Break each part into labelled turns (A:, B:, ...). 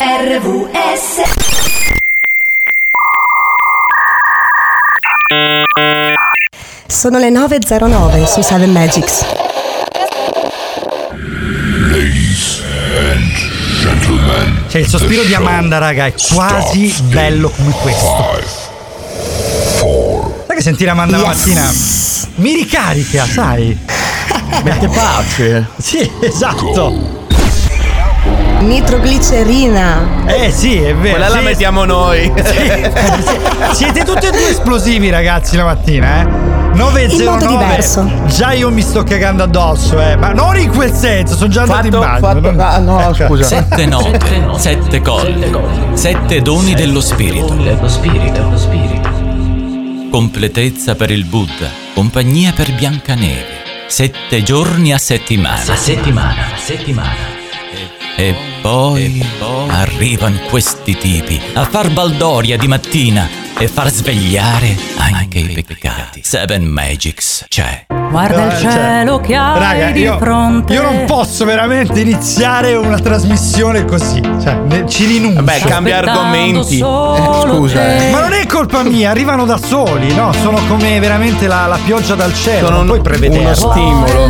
A: RVS
B: Sono le 9.09 su Seven Magics.
C: Cioè, il sospiro di Amanda, raga, è quasi bello come questo. Sai che sentire Amanda la mattina mi ricarica, sai?
D: Mette pace.
C: Sì, esatto.
B: Nitroglicerina.
C: Eh sì, è vero.
D: Quella la
C: sì.
D: mettiamo noi.
C: Siete tutti e due esplosivi, ragazzi, la mattina, eh? 909.
B: In modo diverso.
C: Già io mi sto cagando addosso, eh. Ma non in quel senso, sono già andato
D: Fatto,
C: in bagno.
D: fatto-
C: Non-
D: ah, no,
C: Ecco.
D: scusa.
E: Sette note, sette colli, sette doni dello spirito. Completezza per il Buddha, compagnia per Biancaneve. Sette giorni a settimana. A settimana, a settimana. E poi, arrivano questi tipi a far baldoria di mattina e far svegliare anche i peccati. Seven Magics c'è.
F: Guarda il
C: Eh, cioè,
F: cielo che hai
C: Raga,
F: di
C: io,
F: fronte.
C: io non posso veramente iniziare una trasmissione così. Cioè, ne- ci rinuncio.
D: Vabbè, cambia argomenti. scusa,
F: te.
D: eh.
C: Ma non è colpa mia, arrivano da soli, no? Sono come veramente la, la pioggia dal cielo.
D: Sono
C: non puoi
D: uno
C: prevederlo.
D: stimolo.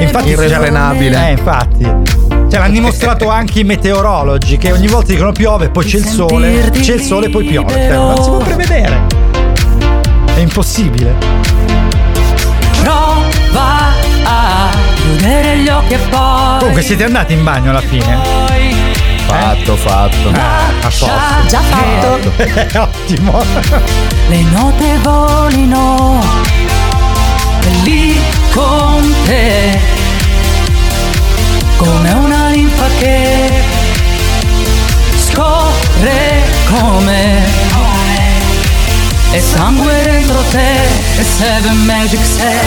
C: Infatti,
D: Irrefrenabile.
C: Eh, infatti. Cioè, l'hanno dimostrato anche i meteorologi che ogni volta dicono piove, poi c'è il sole, c'è il sole e poi piove. Non si può prevedere. È impossibile.
F: Prova a chiudere gli occhi e poi.
C: Comunque siete andati in bagno alla fine?
D: Fatto, fatto.
C: Ah, a posto.
B: Già fatto.
C: È ottimo.
F: le note volino lì con te come una linfa che scorre come e sangue dentro te e Seven Magic sei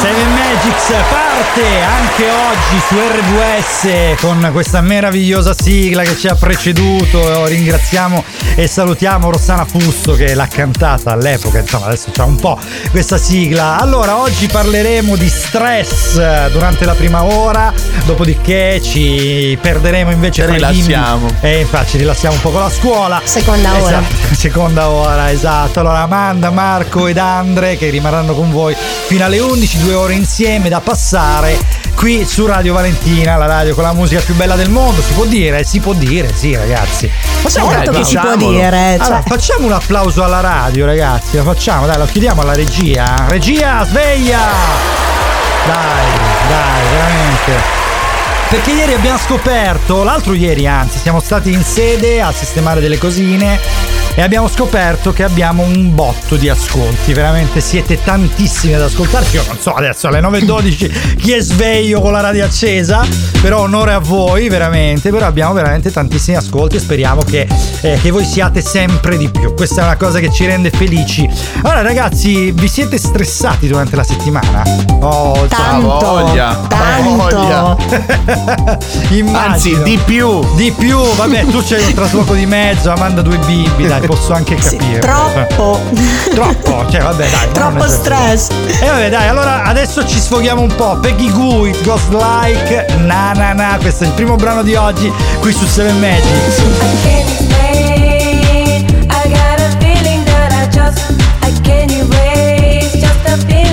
C: Seven Magics parte anche oggi su RVS con questa meravigliosa sigla che ci ha preceduto. Ringraziamo e salutiamo Rossana Fusto che l'ha cantata all'epoca, insomma adesso c'ha un po' questa sigla. Allora, oggi parleremo di stress durante la prima ora, dopodiché ci perderemo invece
D: Ci rilassiamo.
C: E infatti ci rilassiamo un po' con la scuola.
B: Seconda ora.
C: Esatto, seconda ora, esatto. Allora Amanda, Marco ed Andre che rimarranno con voi fino alle 11, due ore insieme da passare qui su Radio Valentina, la radio con la musica più bella del mondo. Si può dire? Si può dire, sì ragazzi. Facciamo
B: Certo
C: un
B: che si può dire. Cioè,
C: allora, facciamo un applauso alla radio, ragazzi. Lo facciamo, dai, lo chiediamo alla regia. Regia, sveglia! Dai, dai, veramente. Perché ieri abbiamo scoperto, l'altro ieri anzi, siamo stati in sede a sistemare delle cosine e abbiamo scoperto che abbiamo un botto di ascolti. Veramente siete tantissimi ad ascoltarci. Io non so adesso alle 9.12 chi è sveglio con la radio accesa, però onore a voi veramente. Però abbiamo veramente tantissimi ascolti e speriamo che, eh, che voi siate sempre di più. Questa è una cosa che ci rende felici. Allora ragazzi, vi siete stressati durante la settimana? Oh,
B: tanto.
D: voglia.
B: Tanto.
D: Voglia.
C: Immagino.
D: Anzi, di più.
C: Di più, vabbè, tu c'hai un trasloco di mezzo, Amanda due bimbi, dai, posso anche
B: Sì,
C: capire.
B: troppo.
C: Troppo, cioè vabbè, dai.
B: Troppo stress.
C: E vabbè, dai, allora adesso ci sfoghiamo un po'. Peggy Goo, It Goes Like, na na na, questo è il primo brano di oggi qui su Seven Magics.
G: can't explain. I got a feeling that I just I can't erase. Just a feeling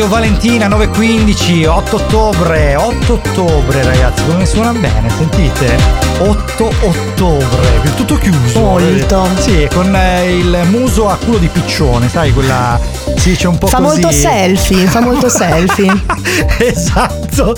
C: Radio Valentina 915, 8 ottobre, 8 ottobre ragazzi, come suona bene, sentite? 8 ottobre, tutto chiuso.
B: Molto.
C: Sì, con eh, il muso a culo di piccione, sai quella... Si dice un po'
B: Fa
C: così.
B: molto selfie, fa molto selfie.
C: esatto,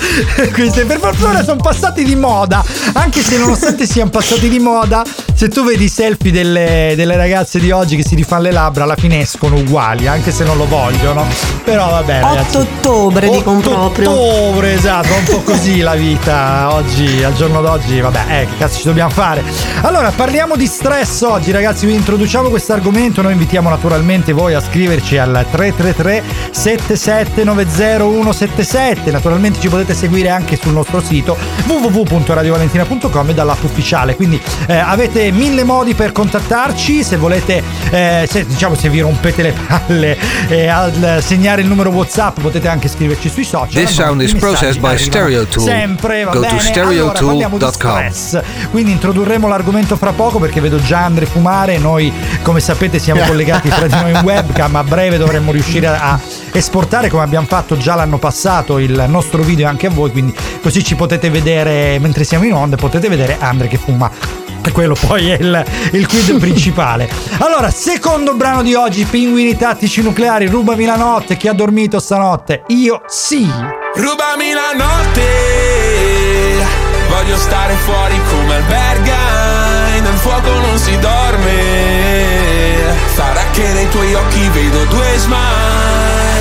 C: queste per fortuna sono passati di moda, anche se nonostante siano passati di moda, se tu vedi i selfie delle, delle ragazze di oggi che si rifanno le labbra, alla fine escono uguali, anche se non lo vogliono. Però vabbè, ragazzi.
B: 8 ottobre dicono
C: 8
B: proprio.
C: ottobre, esatto, un po' così la vita oggi, al giorno d'oggi, vabbè, eh, che cazzo ci dobbiamo fare? Allora, parliamo di stress oggi, ragazzi, vi introduciamo questo argomento, noi invitiamo naturalmente voi a scriverci al 333 7790177, naturalmente ci potete seguire anche sul nostro sito www.radiovalentina.com e dall'app ufficiale, quindi eh, avete mille modi per contattarci, se volete, eh, se, diciamo se vi rompete le palle eh, al segnare il numero WhatsApp potete anche scriverci sui social.
A: This sound is processed by Stereotool.
C: Sempre, va
A: Go to
C: bene. Allora, di
A: stereotool.com.
C: stress. Quindi introdurremo l'argomento fra poco perché vedo già Andre fumare. Noi, come sapete, siamo collegati fra di noi in webcam. A breve dovremmo riuscire a esportare, come abbiamo fatto già l'anno passato, il nostro video anche a voi. Quindi così ci potete vedere mentre siamo in onda. Potete vedere Andre che fuma. Quello poi è il, il quid principale. Allora, secondo brano di oggi, Pinguini tattici nucleari, rubami la notte. Chi ha dormito stanotte? Io sì.
H: Rubami la notte, voglio stare fuori come alberga, nel fuoco non si dorme. Sarà che nei tuoi occhi vedo due smile.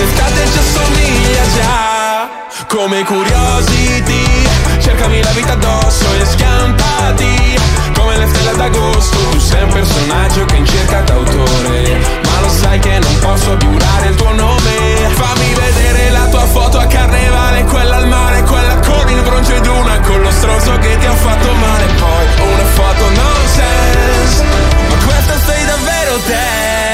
H: Quest'estate ci assomiglia già. Come curiosity Cercami la vita addosso e scampati Come le stelle d'agosto Tu sei un personaggio che in cerca d'autore. Ma lo sai che non posso abiurare il tuo nome. Fammi vedere la tua foto a carnevale Quella al mare, quella con il bronzo ed una Con lo stronzo che ti ha fatto male. Poi una foto nonsense Ma questa sei davvero te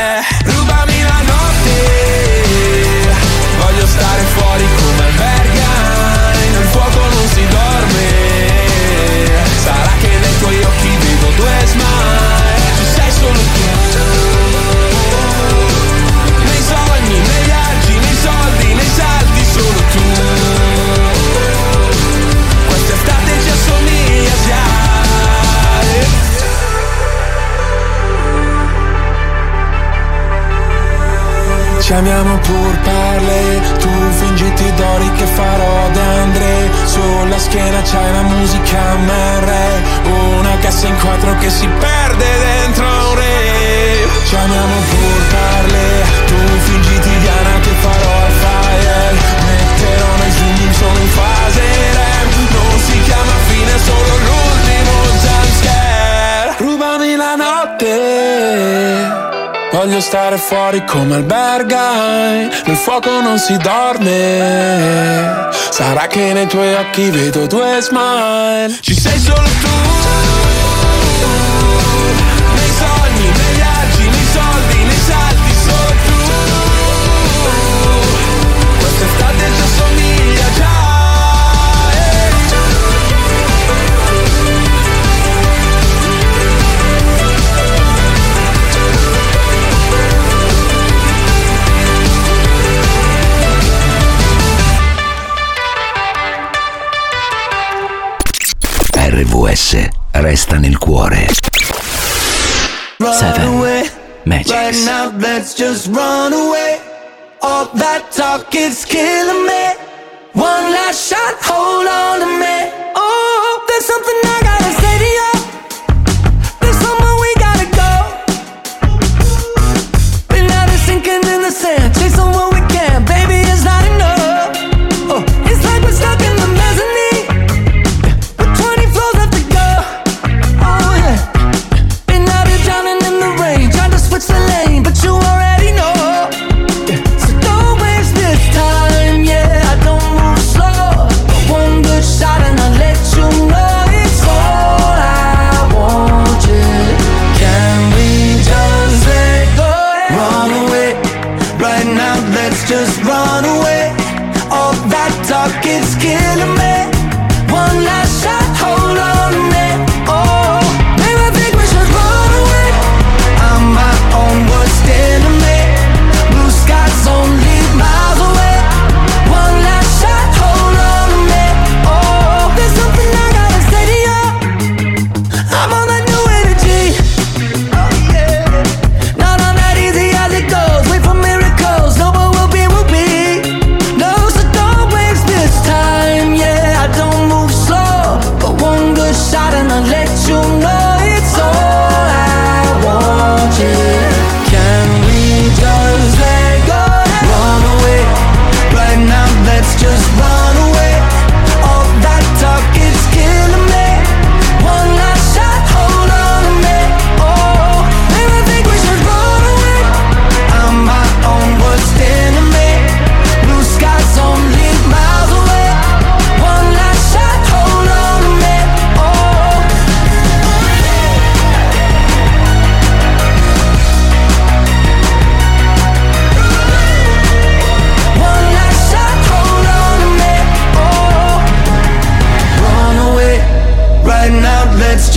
H: Ci amiamo pur parle, tu fingiti d'ori che farò d'Andre Sulla schiena c'hai la musica MR Una cassa in quattro che si perde dentro un re. Ci amiamo pur parle, Voglio stare fuori come albergai, nel fuoco non si dorme. Sarà che nei tuoi occhi vedo due smile. Ci sei solo tu.
A: RVS resta nel cuore.
I: Seven Magics.
J: Right now, let's just run away. All that talk is killing me. One last shot, hold on to me. Oh, there's something I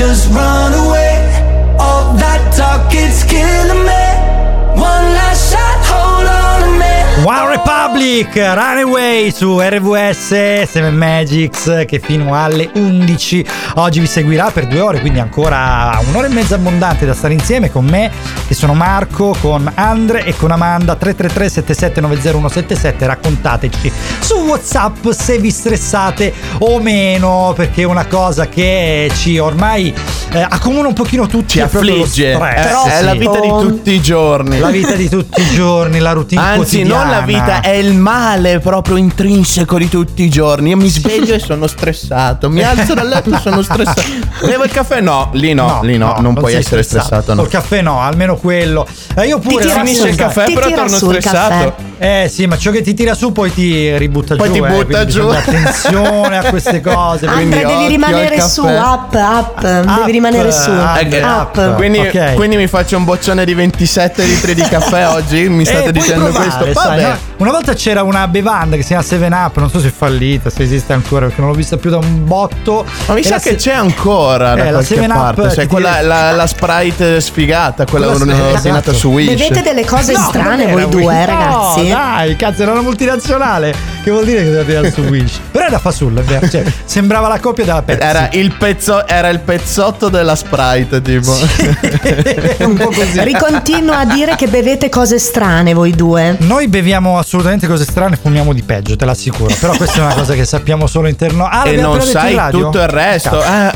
J: just run
C: Republic, Runaway su RVS 7 Magics che fino alle 11 oggi vi seguirà per due ore, quindi ancora un'ora e mezza abbondante da stare insieme con me, che sono Marco, con Andre e con Amanda 333 7790177 raccontateci su Whatsapp se vi stressate o meno, perché è una cosa che ci ormai eh, accomuna un pochino tutti
D: Ci affligge.
C: stress.
D: È, è la vita di tutti i giorni.
C: La vita di tutti i giorni, la routine
D: Anzi, non la vita, è il male proprio intrinseco di tutti i giorni. Io mi sveglio e sono stressato. Mi alzo dal letto e sono stressato. Bevo il caffè? No, lì no, lì no, non, puoi
C: sei
D: essere stressato. no.
C: Col caffè no, almeno quello. Eh, io pure
D: Finisce il il caffè,
K: ti
D: però torno
K: il
D: stressato.
C: Eh sì, ma ciò che ti tira su poi ti ributta
D: Poi
C: giù.
D: ti
C: eh,
D: butta
C: quindi
D: giù.
C: attenzione a queste cose. quindi
K: Andre, devi rimanere su, up, up, devi rimanere su.
C: up,
D: Eh,
K: Up.
D: Quindi,
C: Ok.
D: quindi mi faccio un boccione di 27 litri di caffè oggi? Mi
C: Eh,
D: state
C: puoi
D: dicendo
C: provare,
D: questo? Vabbè.
C: no? Una volta c'era una bevanda che si chiama 7 Up, non so se è fallita, se esiste ancora, perché non l'ho vista più da un botto.
D: Ma mi
C: E
D: sa che
C: se-
D: c'è ancora da
C: Eh, la
D: qualche
C: 7 Up
D: parte.
C: ti
D: Cioè, quella,
C: tira-
D: la, la Sprite sfigata, quella ordinata
C: esatto.
D: su Wish.
K: Bevete delle cose
C: No,
K: strane voi due,
C: Wish.
K: ragazzi.
C: No, dai, cazzo, era una multinazionale. Che vuol dire che doveva tirare su Wish? Però era fasulla, è vero. Cioè, sembrava la coppia della Pepsi.
D: Era il, pezzo, era il pezzotto della Sprite, tipo.
C: un po' così.
K: Ricontinuo a dire che bevete cose strane voi due.
C: Noi beviamo assolutamente cose strane, fumiamo di peggio, te l'assicuro. Però questa è una cosa che sappiamo solo interno. Ah,
D: e non sai tutto il resto. Eh,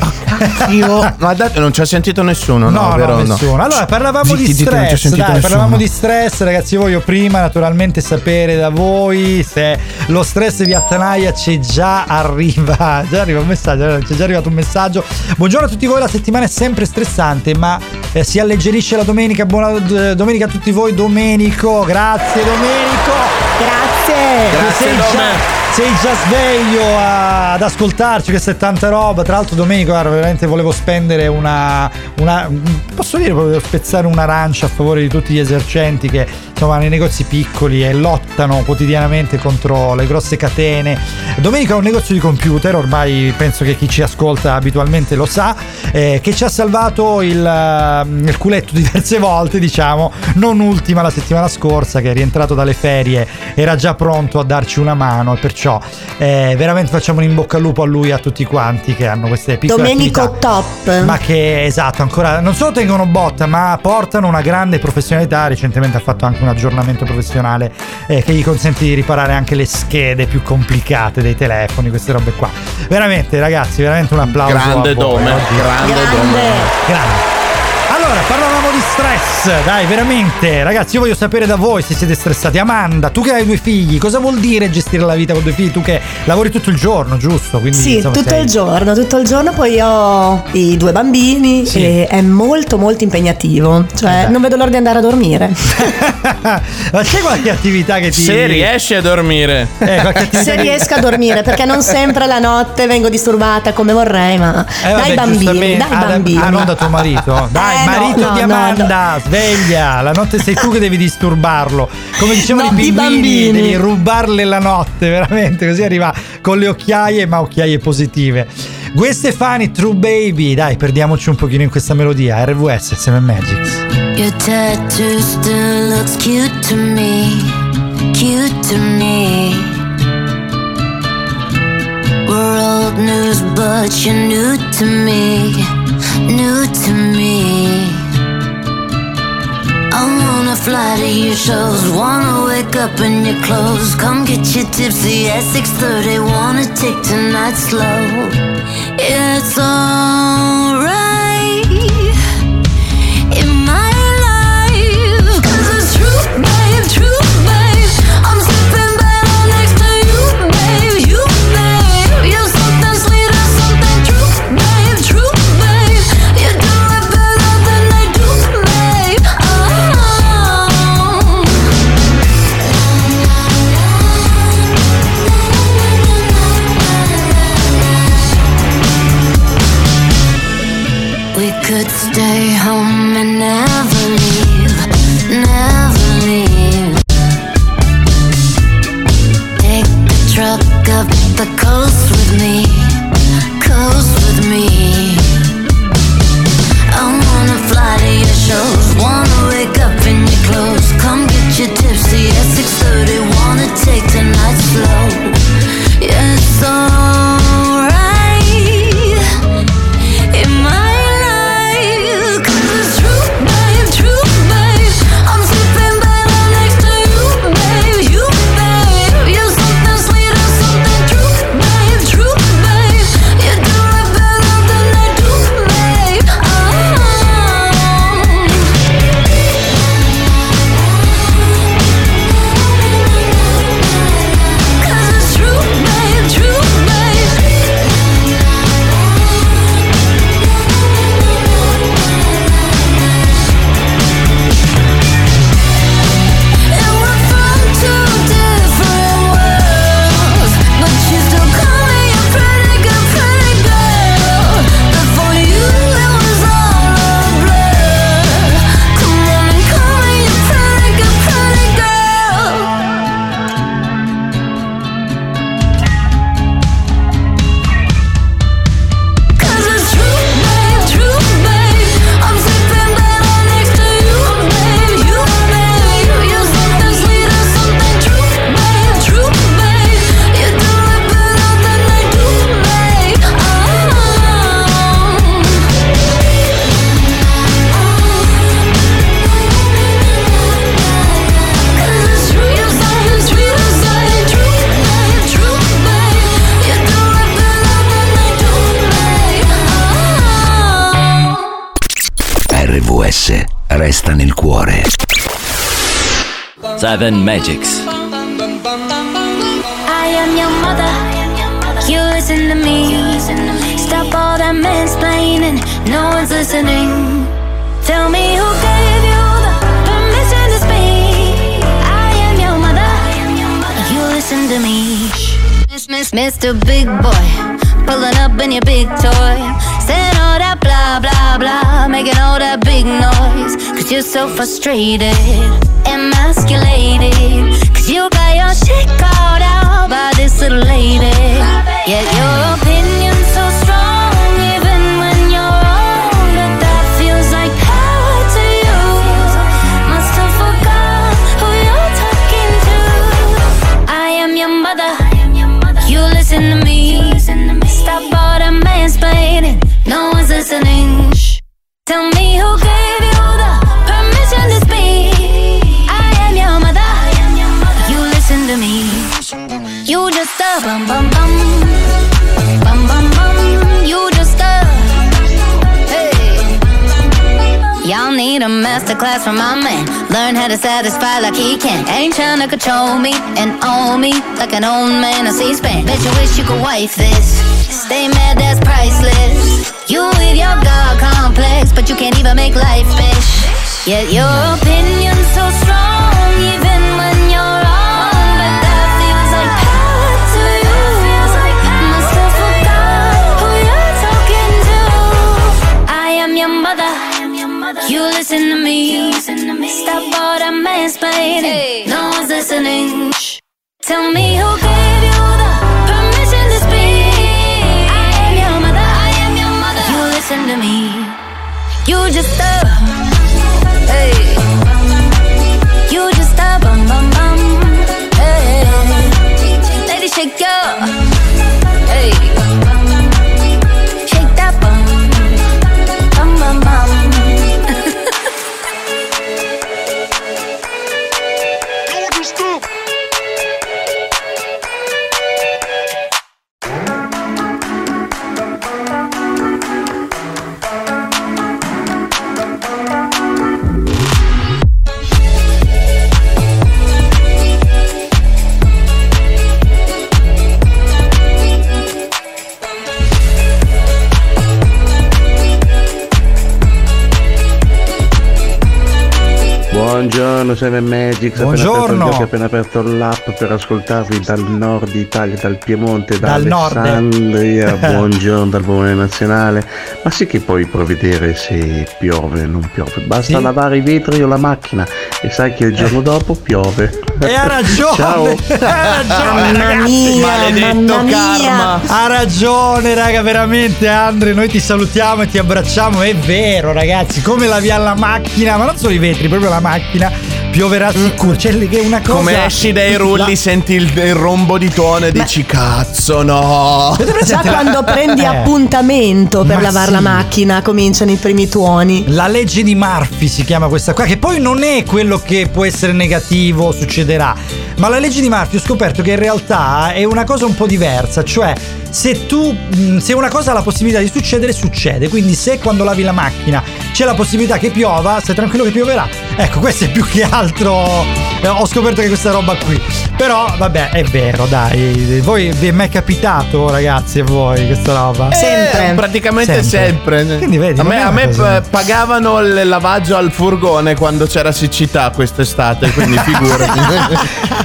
D: io, ma dai, non ci ha sentito nessuno, no?
C: No,
D: vero?
C: no, nessuno. Allora, parlavamo
D: Zitti,
C: di
D: zitti,
C: stress.
D: sentito
C: Dai, parlavamo di stress, ragazzi. Io voglio prima, naturalmente, sapere da voi se lo stress vi attanaglia. C'è già arriva. Già arriva un messaggio. C'è già arrivato un messaggio. Buongiorno a tutti voi. La settimana è sempre stressante, ma eh, si alleggerisce la domenica. Buona d- domenica a tutti voi. Domenico, grazie, Domenico.
B: Grazie.
D: Grazie,
C: già, sei già sveglio ad ascoltarci, questa è tanta roba. Tra l'altro, Domenico, guarda, veramente volevo spendere una, una- Posso dire, volevo spezzare un'arancia a favore di tutti gli esercenti che insomma nei negozi piccoli e lottano quotidianamente contro le grosse catene. Domenico ha un negozio di computer, ormai penso che chi ci ascolta abitualmente lo sa, eh, che ci ha salvato il, eh, il culetto diverse volte, diciamo, non ultima la settimana scorsa che è rientrato dalle ferie, era già pronto a darci una mano, perciò eh, veramente facciamo un in bocca al lupo a lui e a tutti quanti che hanno queste piccole
B: Domenico
C: attività.
B: top.
C: Ma che esatto, ancora non solo tengono botta, ma portano una grande professionalità. Recentemente ha fatto anche un aggiornamento professionale eh, che gli consente di riparare anche le schede più complicate dei telefoni, queste robe qua. Veramente, ragazzi, veramente un applauso.
D: Grande Dome, grande,
B: Grande.
D: Dome.
C: Grande. Allora, parlavamo di stress, dai, veramente, ragazzi, io voglio sapere da voi se siete stressati. Amanda, tu che hai due figli, cosa vuol dire gestire la vita con due figli? Tu che lavori tutto il giorno, giusto? Quindi,
B: Sì,
C: insomma,
B: tutto
C: sei-
B: il giorno, tutto il giorno, poi ho i due bambini
C: Sì.
B: e è molto molto impegnativo, cioè
C: Eh
B: non vedo l'ora di andare a dormire.
C: Ma c'è qualche attività che ti.
D: Se riesci a dormire.
C: Eh,
B: Se riesco a dormire, perché non sempre la notte vengo disturbata come vorrei, ma
C: Eh, vabbè,
B: dai bambini, dai
C: Ah, da-
B: bambini.
C: Ah, non da tuo marito? Dai,
B: Eh,
C: marito
B: no,
C: di
B: no,
C: Amanda, sveglia. La notte sei tu che devi disturbarlo. Come dicevano
B: No,
C: i pinguini,
B: bambini.
C: devi rubarle la notte, veramente. Così arriva con le occhiaie, ma occhiaie positive. Gwen Stefani, True Baby. Dai, perdiamoci un pochino in questa melodia. RVS, 7 Magics.
I: Your tattoo still looks cute to me, cute to me. We're old news, but you're new to me, new to me. Wanna fly to your shows, wanna wake up in your clothes, come get you tipsy at 6:30, wanna take tonight slow. It's alright
A: RVS resta nel cuore.
E: Seven Magics.
I: I am your mother. You listen to me. Stop all that mansplaining. No one's listening. Tell me who gave you the permission to speak. I am your mother. You listen to me. Miss, miss, Mr. Big Boy, pulling up in your big toy, all that blah blah blah, making all that big noise. Cause you're so frustrated, emasculated. Cause you got your shit called out by this little lady. Yet your opinion's bum bum bum. Bum bum bum. You just a. Hey. Y'all need a masterclass from my man. Learn how to satisfy like he can. Ain't trying to control me and own me like an old man on C-SPAN. Bet you wish you could wife this. Stay mad, that's priceless. You with your God complex, but you can't even make life, bitch. Yet your opinion's so strong, listen to me. Stop all that mansplaining. No one's listening. Shh. Tell me who gave you the permission to speak. I am your mother. I am your mother. You listen to me. You just
L: Buongiorno Seven Magic,
C: Buongiorno.
L: ho appena aperto l'app per ascoltarvi dal nord Italia, dal Piemonte, da
C: Dal nord.
L: Alessandria, buongiorno dal Buone Nazionale, ma sì che puoi provvedere se piove o non piove, basta
C: Sì.
L: lavare i vetri o la macchina e sai che il giorno dopo piove.
C: E ha ragione!
L: Ciao.
C: Ha ragione, ragazzi!
B: mia,
D: Maledetto karma.
C: Ha ragione, raga, veramente Andre, noi ti salutiamo e ti abbracciamo, è vero, ragazzi, come lavi alla macchina, ma non solo i vetri, proprio la macchina, pioverà sicuro, c'è lì che è una cosa...
D: Come esci dai rulli,
C: La-
D: senti il, il rombo di tuono e dici cazzo no.
B: Già
C: la-
B: quando prendi
C: Eh.
B: appuntamento per
C: Ma
B: lavare la
C: sì.
B: macchina cominciano i primi tuoni.
C: La legge di Murphy si chiama questa qua, che poi non è quello che può essere negativo, succederà. Ma la legge di Murphy ho scoperto che in realtà è una cosa un po' diversa, cioè se tu mh, se una cosa ha la possibilità di succedere, succede. Quindi se quando lavi la macchina c'è la possibilità che piova, stai tranquillo che pioverà. Ecco, questo è più che altro eh, ho scoperto che questa roba qui. Però vabbè, è vero, dai. Voi vi è mai capitato, ragazzi, a voi questa roba?
B: Sempre.
D: Eh, praticamente
C: Sempre.
D: sempre.
C: Quindi vedi,
D: a me, a me p- pagavano il lavaggio al furgone quando c'era siccità quest'estate, quindi figurati.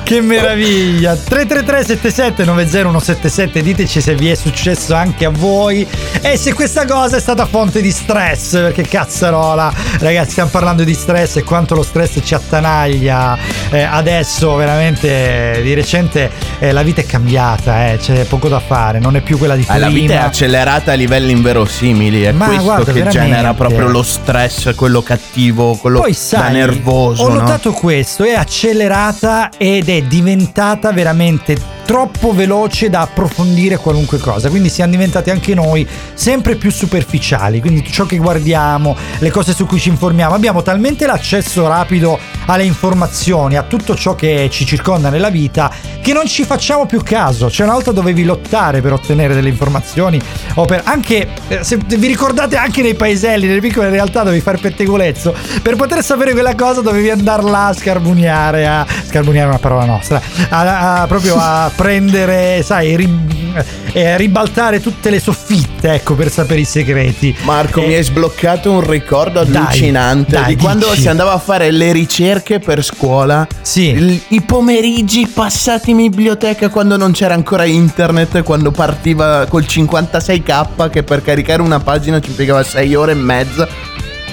C: Che meraviglia 333 77 90177 diteci se vi è successo anche a voi e se questa cosa è stata fonte di stress perché cazzarola ragazzi stiamo parlando di stress e quanto lo stress ci attanaglia Eh, adesso veramente di recente eh, la vita è cambiata eh, c'è poco da fare non è più quella di prima
D: la vita è accelerata a livelli inverosimili, è
C: Ma
D: questo
C: guarda,
D: che
C: veramente.
D: genera proprio lo stress, quello cattivo, quello
C: Poi
D: da
C: sai,
D: nervoso.
C: ho
D: no?
C: notato questo, è accelerata ed è diventata veramente troppo veloce da approfondire qualunque cosa. Quindi siamo diventati anche noi sempre più superficiali. Quindi ciò che guardiamo, le cose su cui ci informiamo, abbiamo talmente l'accesso rapido alle informazioni, a tutto ciò che ci circonda nella vita, che non ci facciamo più caso. C'è una volta dovevi lottare per ottenere delle informazioni o per anche eh, se vi ricordate anche nei paeselli, nelle piccole realtà dovevi fare pettegolezzo, per poter sapere quella cosa dovevi andare là a scarbuniare, a scarbuniare è una parola nostra, a, a- proprio a prendere, sai, ri- eh, ribaltare tutte le soffitte, ecco, per sapere i segreti.
D: Marco,
C: Eh,
D: mi hai sbloccato un ricordo
C: Dai,
D: allucinante
C: dai,
D: di quando
C: dici.
D: si andava a fare le ricerche per scuola.
C: Sì.
D: I pomeriggi passati in biblioteca quando non c'era ancora internet, quando partiva col 56k che per caricare una pagina ci impiegava 6 ore e mezza.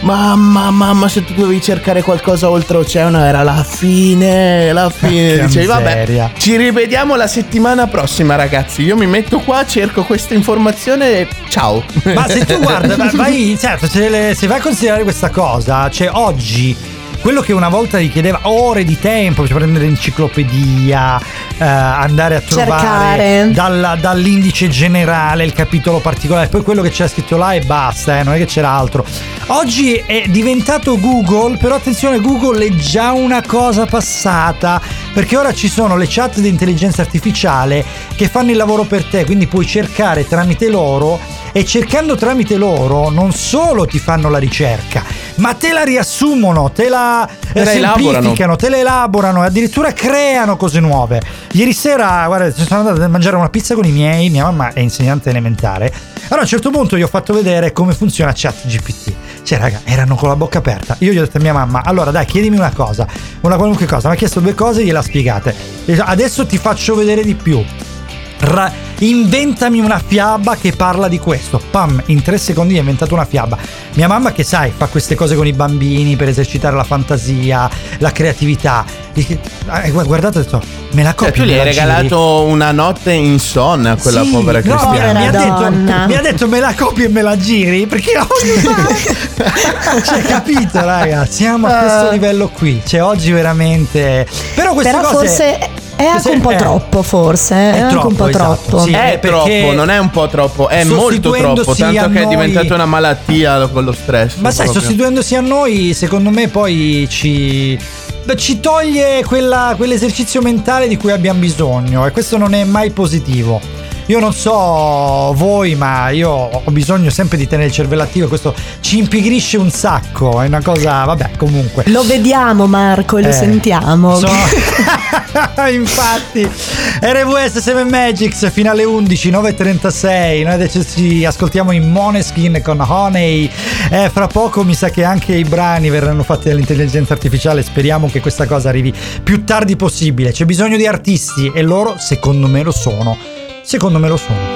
D: Mamma, mamma, se tu dovevi cercare qualcosa oltreoceano era la fine, la fine. Dicevi,
C: miseria.
D: vabbè, ci rivediamo la settimana prossima, ragazzi. Io mi metto qua, cerco questa informazione e ciao.
C: Ma se tu guarda, va- vai, certo, se, le- se vai a considerare questa cosa, cioè oggi quello che una volta richiedeva ore di tempo, cioè prendere l'enciclopedia, eh, andare a trovare dalla- dall'indice generale il capitolo particolare, poi quello che c'era scritto là e basta, eh, non è che c'era altro. Oggi è diventato Google, però attenzione, Google è già una cosa passata, perché ora ci sono le chat di intelligenza artificiale che fanno il lavoro per te, quindi puoi cercare tramite loro e cercando tramite loro non solo ti fanno la ricerca, ma te la riassumono, te la,
D: Te la elaborano.
C: semplificano, te la elaborano e addirittura creano cose nuove. Ieri sera, guarda, sono andato a mangiare una pizza con i miei, mia mamma è insegnante elementare. Allora a un certo punto gli ho fatto vedere come funziona ChatGPT. Cioè, raga, erano con la bocca aperta. Io gli ho detto a mia mamma, allora dai, chiedimi una cosa, una qualunque cosa. Mi ha chiesto due cose e gliela spiegate. Adesso ti faccio vedere di più. Ra- inventami una fiaba che parla di questo. Pam, in tre secondi ho inventato una fiaba. Mia mamma che sai, fa queste cose con i bambini per esercitare la fantasia, la creatività. Dice, eh, gu- Guardate, detto, me la
D: Cioè,
C: copio.
D: tu gli
C: me
D: hai
C: la giri?"
D: regalato una notte insonne a quella
C: Sì,
D: povera
C: no,
D: cristiana.
C: mi ha, detto, mi ha detto me la copi e me la giri perché ogni cioè capito raga siamo a questo livello qui cioè oggi veramente però queste
B: Però
C: cose
B: forse è anche un po'
C: eh,
B: troppo, forse. È, anche
C: troppo,
B: un po'
C: esatto,
B: troppo.
C: sì.
D: È
C: Eh, perché
D: troppo, non è un po' troppo, è molto troppo. Tanto che è
C: noi-
D: diventata una malattia con lo stress.
C: Ma sai,
D: proprio.
C: sostituendosi a noi, secondo me poi ci. Ci toglie quella- quell'esercizio mentale di cui abbiamo bisogno e questo non è mai positivo. Io non so voi, ma io ho bisogno sempre di tenere il cervello attivo questo ci impigrisce un sacco. È una cosa, vabbè, comunque.
B: Lo vediamo, Marco, e lo
C: Eh,
B: sentiamo.
C: so- Infatti, RWS 7 Magics fino alle 11, 9.36. Noi adesso ci ascoltiamo in Moneskin con Honey. Eh, fra poco mi sa che anche i brani verranno fatti dall'intelligenza artificiale. Speriamo che questa cosa arrivi più tardi possibile. C'è bisogno di artisti e loro, secondo me, lo sono. Secondo me lo sono.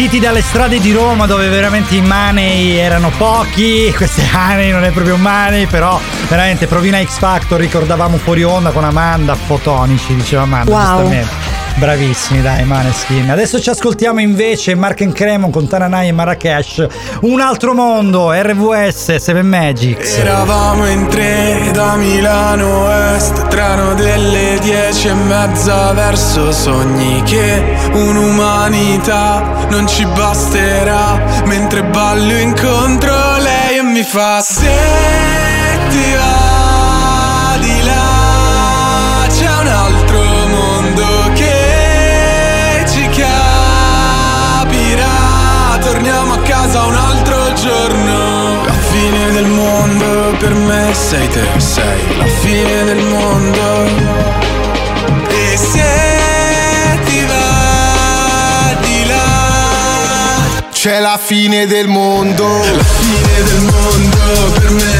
C: Partiti dalle strade di Roma dove veramente i money erano pochi, queste money non è proprio money, però veramente Provina X Factor ricordavamo fuori onda con Amanda, fotonici, diceva Amanda,
B: Wow.
C: giustamente. Bravissimi, dai, Maneskin. Adesso ci ascoltiamo invece Mark and Cremon con Tananai e Marrakesh. Un altro mondo, RVS, Seven Magics.
H: Eravamo in tre da Milano Est Treno delle dieci e mezza verso sogni Che un'umanità non ci basterà Mentre ballo incontro lei e mi fa Se ti va casa un altro giorno. La fine del mondo per me sei te, sei la fine del mondo. E se ti va di là.
M: C'è la fine del mondo.
H: La fine del mondo per me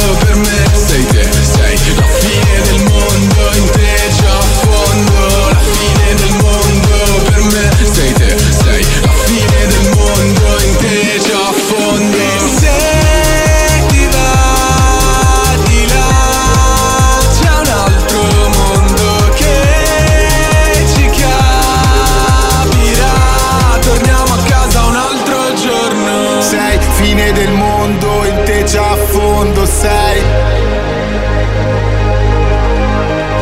H: per me. Sei te, sei.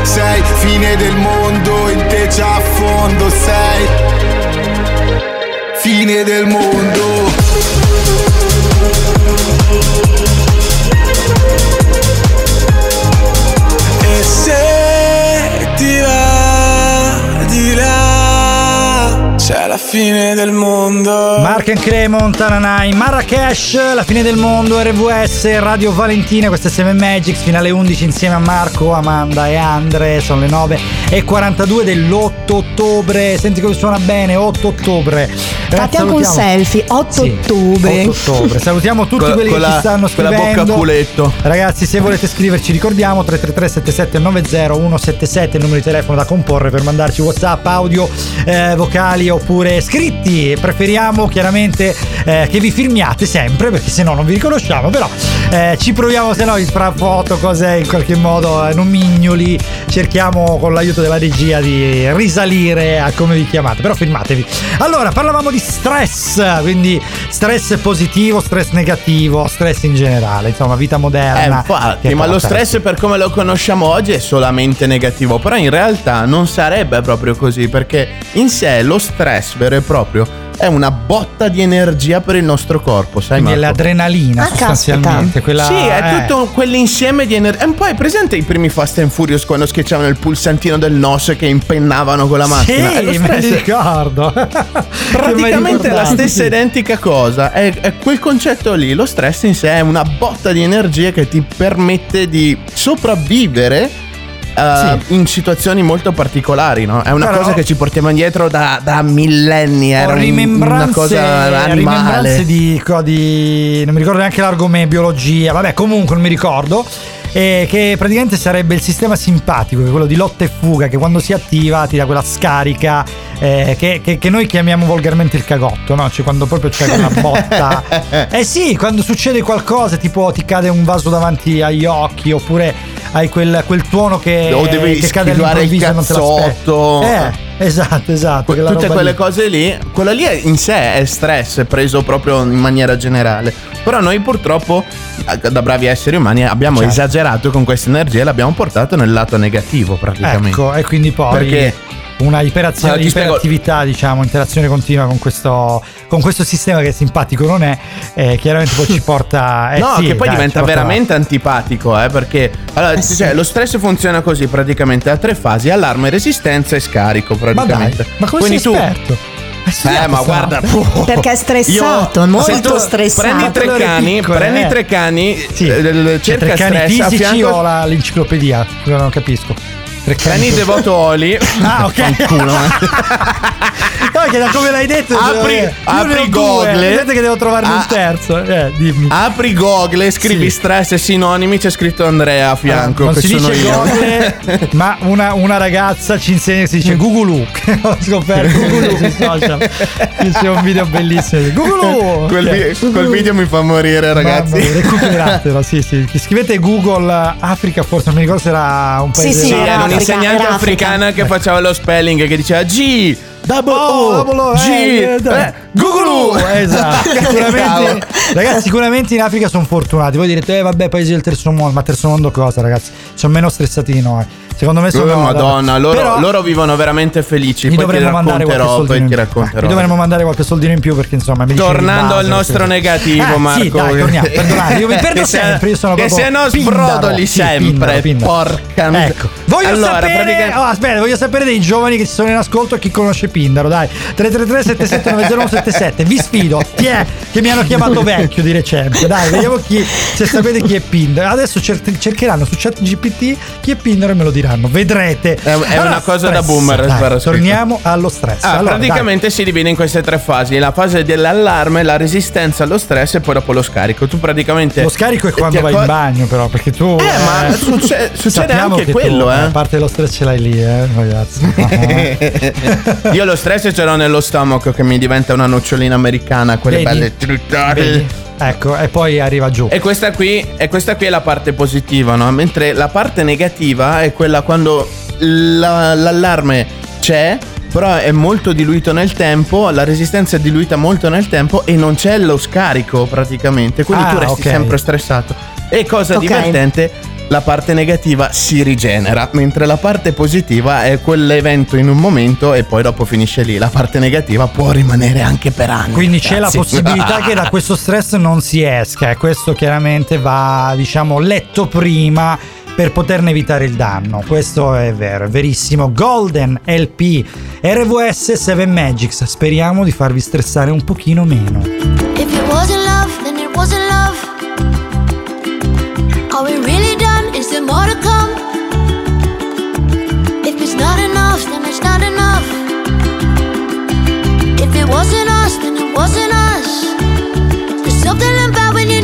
H: Sei fine del mondo, in te già a fondo
M: sei. Fine del mondo.
H: La fine del mondo
C: Mark and Cremon, Tananai, Marrakesh, la fine del mondo, RVS, Radio Valentina, queste 7 Magics, fino alle 11 insieme a Marco, Amanda e Andre, sono le 9 e 42 dell'8 ottobre, senti come suona bene, 8 ottobre. Eh,
B: Fatti anche un selfie, 8
C: Sì,
B: ottobre.
C: 8 ottobre. Salutiamo tutti
D: Con-
C: quelli
D: con
C: che
D: la-
C: ci stanno
D: con la bocca
C: scrivendo.
D: a culetto.
C: Ragazzi, se volete scriverci, ricordiamo 333 77 90 177 il numero di telefono da comporre per mandarci WhatsApp, audio, eh, vocali oppure scritti. Preferiamo chiaramente eh, che vi filmiate sempre perché se no non vi riconosciamo, però eh, ci proviamo se no fra foto, cose in qualche modo eh, non mignoli. Cerchiamo con l'aiuto della regia di risalire a come vi chiamate, però filmatevi. Allora, parlavamo di stress, quindi stress positivo, stress negativo, stress in generale, insomma, vita
D: Eh,
C: moderna.
D: infatti,
C: che
D: ma lo stress per come lo conosciamo oggi è solamente negativo, però in realtà non sarebbe proprio così, perché in sé lo stress vero e proprio è una botta di energia per il nostro corpo, sai
C: Quindi è
D: Marco?
C: l'adrenalina
B: Ah,
C: sostanzialmente. Quella,
D: Sì, è
C: eh.
D: tutto quell'insieme di energia. È un po' hai presente i primi Fast and Furious quando schiacciavano il pulsantino del NOS che impennavano con la macchina? È lo
C: Sì, me
D: stesso-
C: li ricordo.
D: Praticamente è la stessa identica cosa, è, è quel concetto lì, lo stress in sé è una botta di energia che ti permette di sopravvivere eh, in situazioni molto particolari, no? È una
C: Però-
D: cosa che ci portiamo indietro da, da millenni, era un- una cosa animale.
C: di, di- non mi ricordo neanche l'argomento biologia, vabbè comunque non mi ricordo. eh, che praticamente sarebbe il sistema simpatico, che è quello di lotta e fuga, che quando si attiva ti dà quella scarica eh, che, che- che noi chiamiamo volgarmente il cagotto, no? Cioè quando proprio c'è una botta. eh sì, quando succede qualcosa, tipo ti cade un vaso davanti agli occhi, oppure hai quel, quel tuono che,
D: O devi
C: che cade all'improvviso e non te l'aspetti.
D: cazzotto.
C: Eh, esatto, esatto.
D: Que-
C: quella
D: tutte quelle
C: lì.
D: cose lì, quello lì è- in sé è stress preso proprio in maniera generale. Però noi purtroppo, eh, da bravi esseri umani, abbiamo
C: Certo.
D: esagerato con questa energia e l'abbiamo portato nel lato negativo praticamente.
C: Ecco, e quindi poi
D: Perché
C: una iperazione,
D: Allora,
C: iperattività, diciamo, interazione continua con questo, con questo sistema che simpatico non è, eh, chiaramente poi ci porta. eh
D: no,
C: sì,
D: che poi
C: dai,
D: diventa veramente antipatico, eh, perché allora, cioè, lo stress funziona così praticamente a tre fasi: allarme, resistenza e scarico
C: Ma dai,
D: praticamente.
C: ma come
D: Quindi
C: sei
D: tu
C: esperto?
D: Eh, ma guarda,
B: Perché è stressato,
D: Io-
B: molto stressato.
D: Prendi tre cani,
C: piccole,
D: prendi
C: eh.
D: tre cani,
C: Sì.
D: eh,
C: Cioè,
D: cerca
C: tre cani
D: stress
C: fisici
D: fianco-
C: o la- l'enciclopedia? Non capisco. Cani
D: Devoto Oli.
C: Ah, ok.
D: Fanculo, eh.
C: No, che da come l'hai detto,
D: Apri- apri. Google.
C: Vedete che devo trovarne
D: Ah.
C: un terzo. Eh, dimmi.
D: Apri Google, scrivi
C: Sì.
D: stress e sinonimi, c'è scritto Andrea a fianco.
C: non
D: che
C: si
D: sono
C: dice
D: io.
C: Google, ma una, una ragazza ci insegna, si dice Google Ho scoperto Google sui social. C'è un video bellissimo. Google
D: Quel, vi- quel video mi fa morire, ragazzi.
C: recuperatelo, sì, sì. Scrivete Google Africa, forse non mi ricordo se era un paese.
D: Sì, era
B: Africa,
D: un'insegnante
B: era
D: africana che faceva lo spelling che diceva G. Double
C: Oh,
D: O,
C: double O,
D: G,
C: eh, eh,
D: eh.
C: Eh, Esatto, sicuramente, ragazzi, sicuramente in Africa sono fortunati. Voi direte, eh, vabbè, paesi del terzo mondo, ma terzo mondo cosa, ragazzi? Sono meno stressati di noi. Secondo me sono.
D: Oh, Madonna, loro,
C: Però
D: loro vivono veramente felici.
C: mi dovremmo mandare qualche soldino
D: poi
C: in
D: ti
C: dovremmo mandare qualche soldino in più perché insomma mi
D: Tornando
C: base,
D: al nostro
C: così.
D: negativo,
C: Eh,
D: Marco.
C: Sì, dai, torniamo, perdonate, io mi perdo sempre, io sono
D: che se no sbrodoli sempre,
C: pindaro, pindaro.
D: porca mi-
C: Ecco, voglio
D: Allora,
C: sapere
D: praticamente-
C: oh, aspetta, voglio sapere dei giovani che ci sono in ascolto e chi conosce Pindaro, dai. 333 7790 Vi sfido, chi è che mi hanno chiamato vecchio di recente? Dai, vediamo chi se sapete chi è Pindaro. Adesso cer- cercheranno su ChatGPT chi è Pindaro e me lo diranno. Vedrete.
D: È, è una cosa da boomer.
C: dai, torniamo allo stress.
D: Ah,
C: Allora,
D: praticamente si divide in queste tre fasi: la fase dell'allarme, la resistenza allo stress e poi dopo lo scarico. Tu praticamente.
C: dai. Lo scarico è quando vai
D: accor-
C: in bagno, però, perché tu.
D: Eh, ma succe- succede anche
C: che tu,
D: quello, eh.
C: A parte lo stress ce l'hai lì, eh, ragazzi.
D: Io lo stress ce l'ho nello stomaco che mi diventa una nocciolina americana, quelle
C: Vedi?
D: belle trittate.
C: Ecco, e poi arriva giù.
D: E questa qui, e questa qui è la parte positiva, no? Mentre la parte negativa è quella quando la- l'allarme c'è, però è molto diluito nel tempo, la resistenza è diluita molto nel tempo e non c'è lo scarico praticamente, quindi
C: Ah,
D: tu resti
C: ok.
D: sempre stressato. E cosa
B: Ok.
D: divertente, la parte negativa si rigenera, mentre la parte positiva è quell'evento in un momento e poi dopo finisce lì. La parte negativa può rimanere anche per anni.
C: Quindi c'è la
D: ragazzi.
C: possibilità che da questo stress non si esca e questo chiaramente va, diciamo, letto prima per poterne evitare il danno. Questo è vero, è verissimo. Golden LP RVS 7 Magics. Speriamo di farvi stressare un pochino meno.
I: If it wasn't love, then it wasn't love. Are we really? Is there more to come? If it's not enough, then it's not enough. If it wasn't us, then it wasn't us. There's something about when you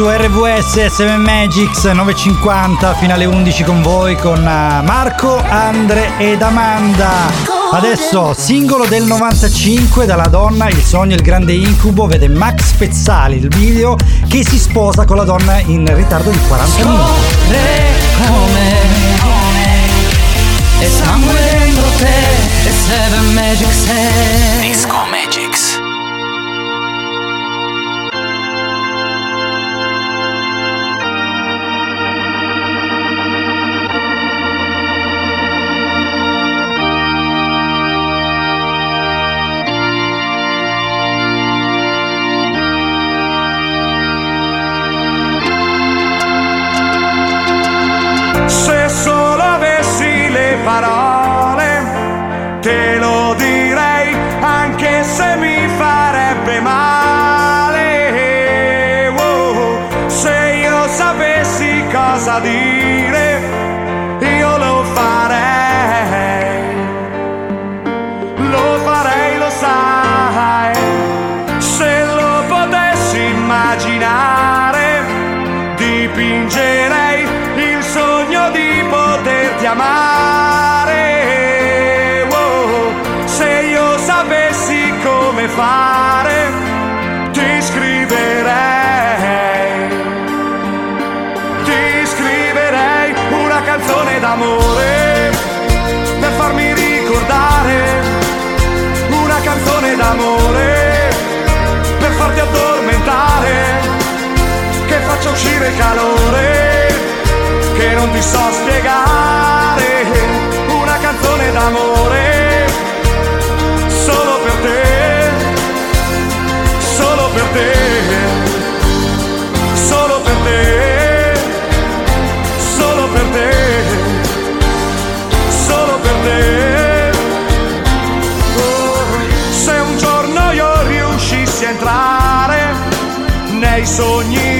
C: su RVS 7 Magics 950 fino alle 11 con voi con eh, Marco, Andre ed Amanda. Adesso singolo del 95 dalla donna Il sogno il grande incubo vede Max Pezzali il video che si sposa con la donna in ritardo di 40 minuti.
F: come
N: poterti amare. Wow, se io sapessi come fare, ti scriverei. Ti scriverei una canzone d'amore per farmi ricordare. Una canzone d'amore per farti addormentare che faccia uscire calore che non ti so spiegare. Una canzone d'amore solo per te solo per te solo per te solo per te solo per te. Oh, se un giorno io riuscissi a entrare nei sogni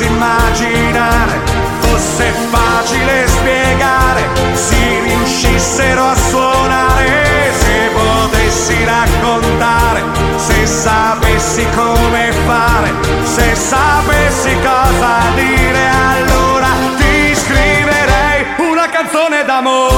N: potessi immaginare fosse facile spiegare si riuscissero a suonare. Se potessi raccontare se sapessi come fare se sapessi cosa dire allora ti scriverei una canzone d'amore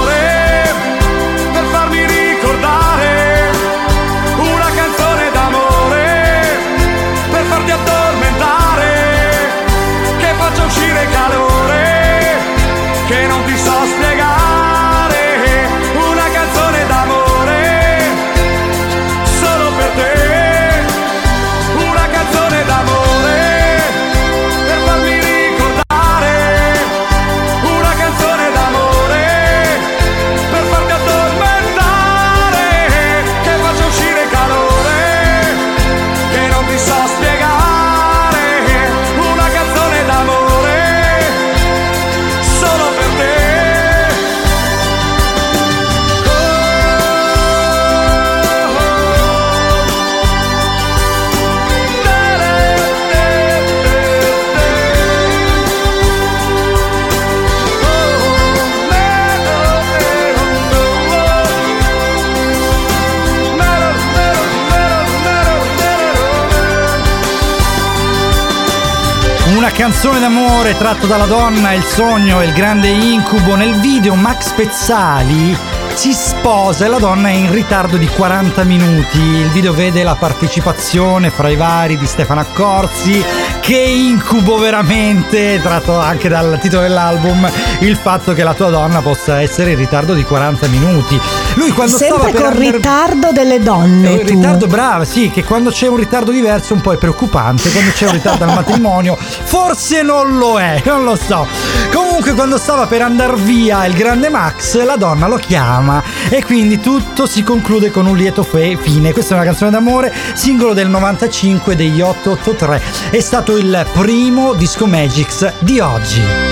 N: canzone d'amore
C: tratto dalla donna, il sogno e il grande incubo. Nel video Max Pezzali si sposa e la donna è in ritardo di 40 minuti. Il video vede la partecipazione fra i vari di Stefano Accorzi. Che incubo veramente, tratto anche dal titolo dell'album, il fatto che la tua donna possa essere in ritardo di 40 minuti. Lui quando stava
B: Sempre
C: per
B: con
C: andare-
B: ritardo delle donne. tu.
C: ritardo brava, sì, che quando c'è un ritardo diverso un po' è preoccupante, quando c'è un ritardo al matrimonio forse non lo è, non lo so. Comunque quando stava per andare via il grande Max, la donna lo chiama e quindi tutto si conclude con un lieto fe- fine. Questa è una canzone d'amore, singolo del 95 degli 883. È stato il primo disco Magix di oggi.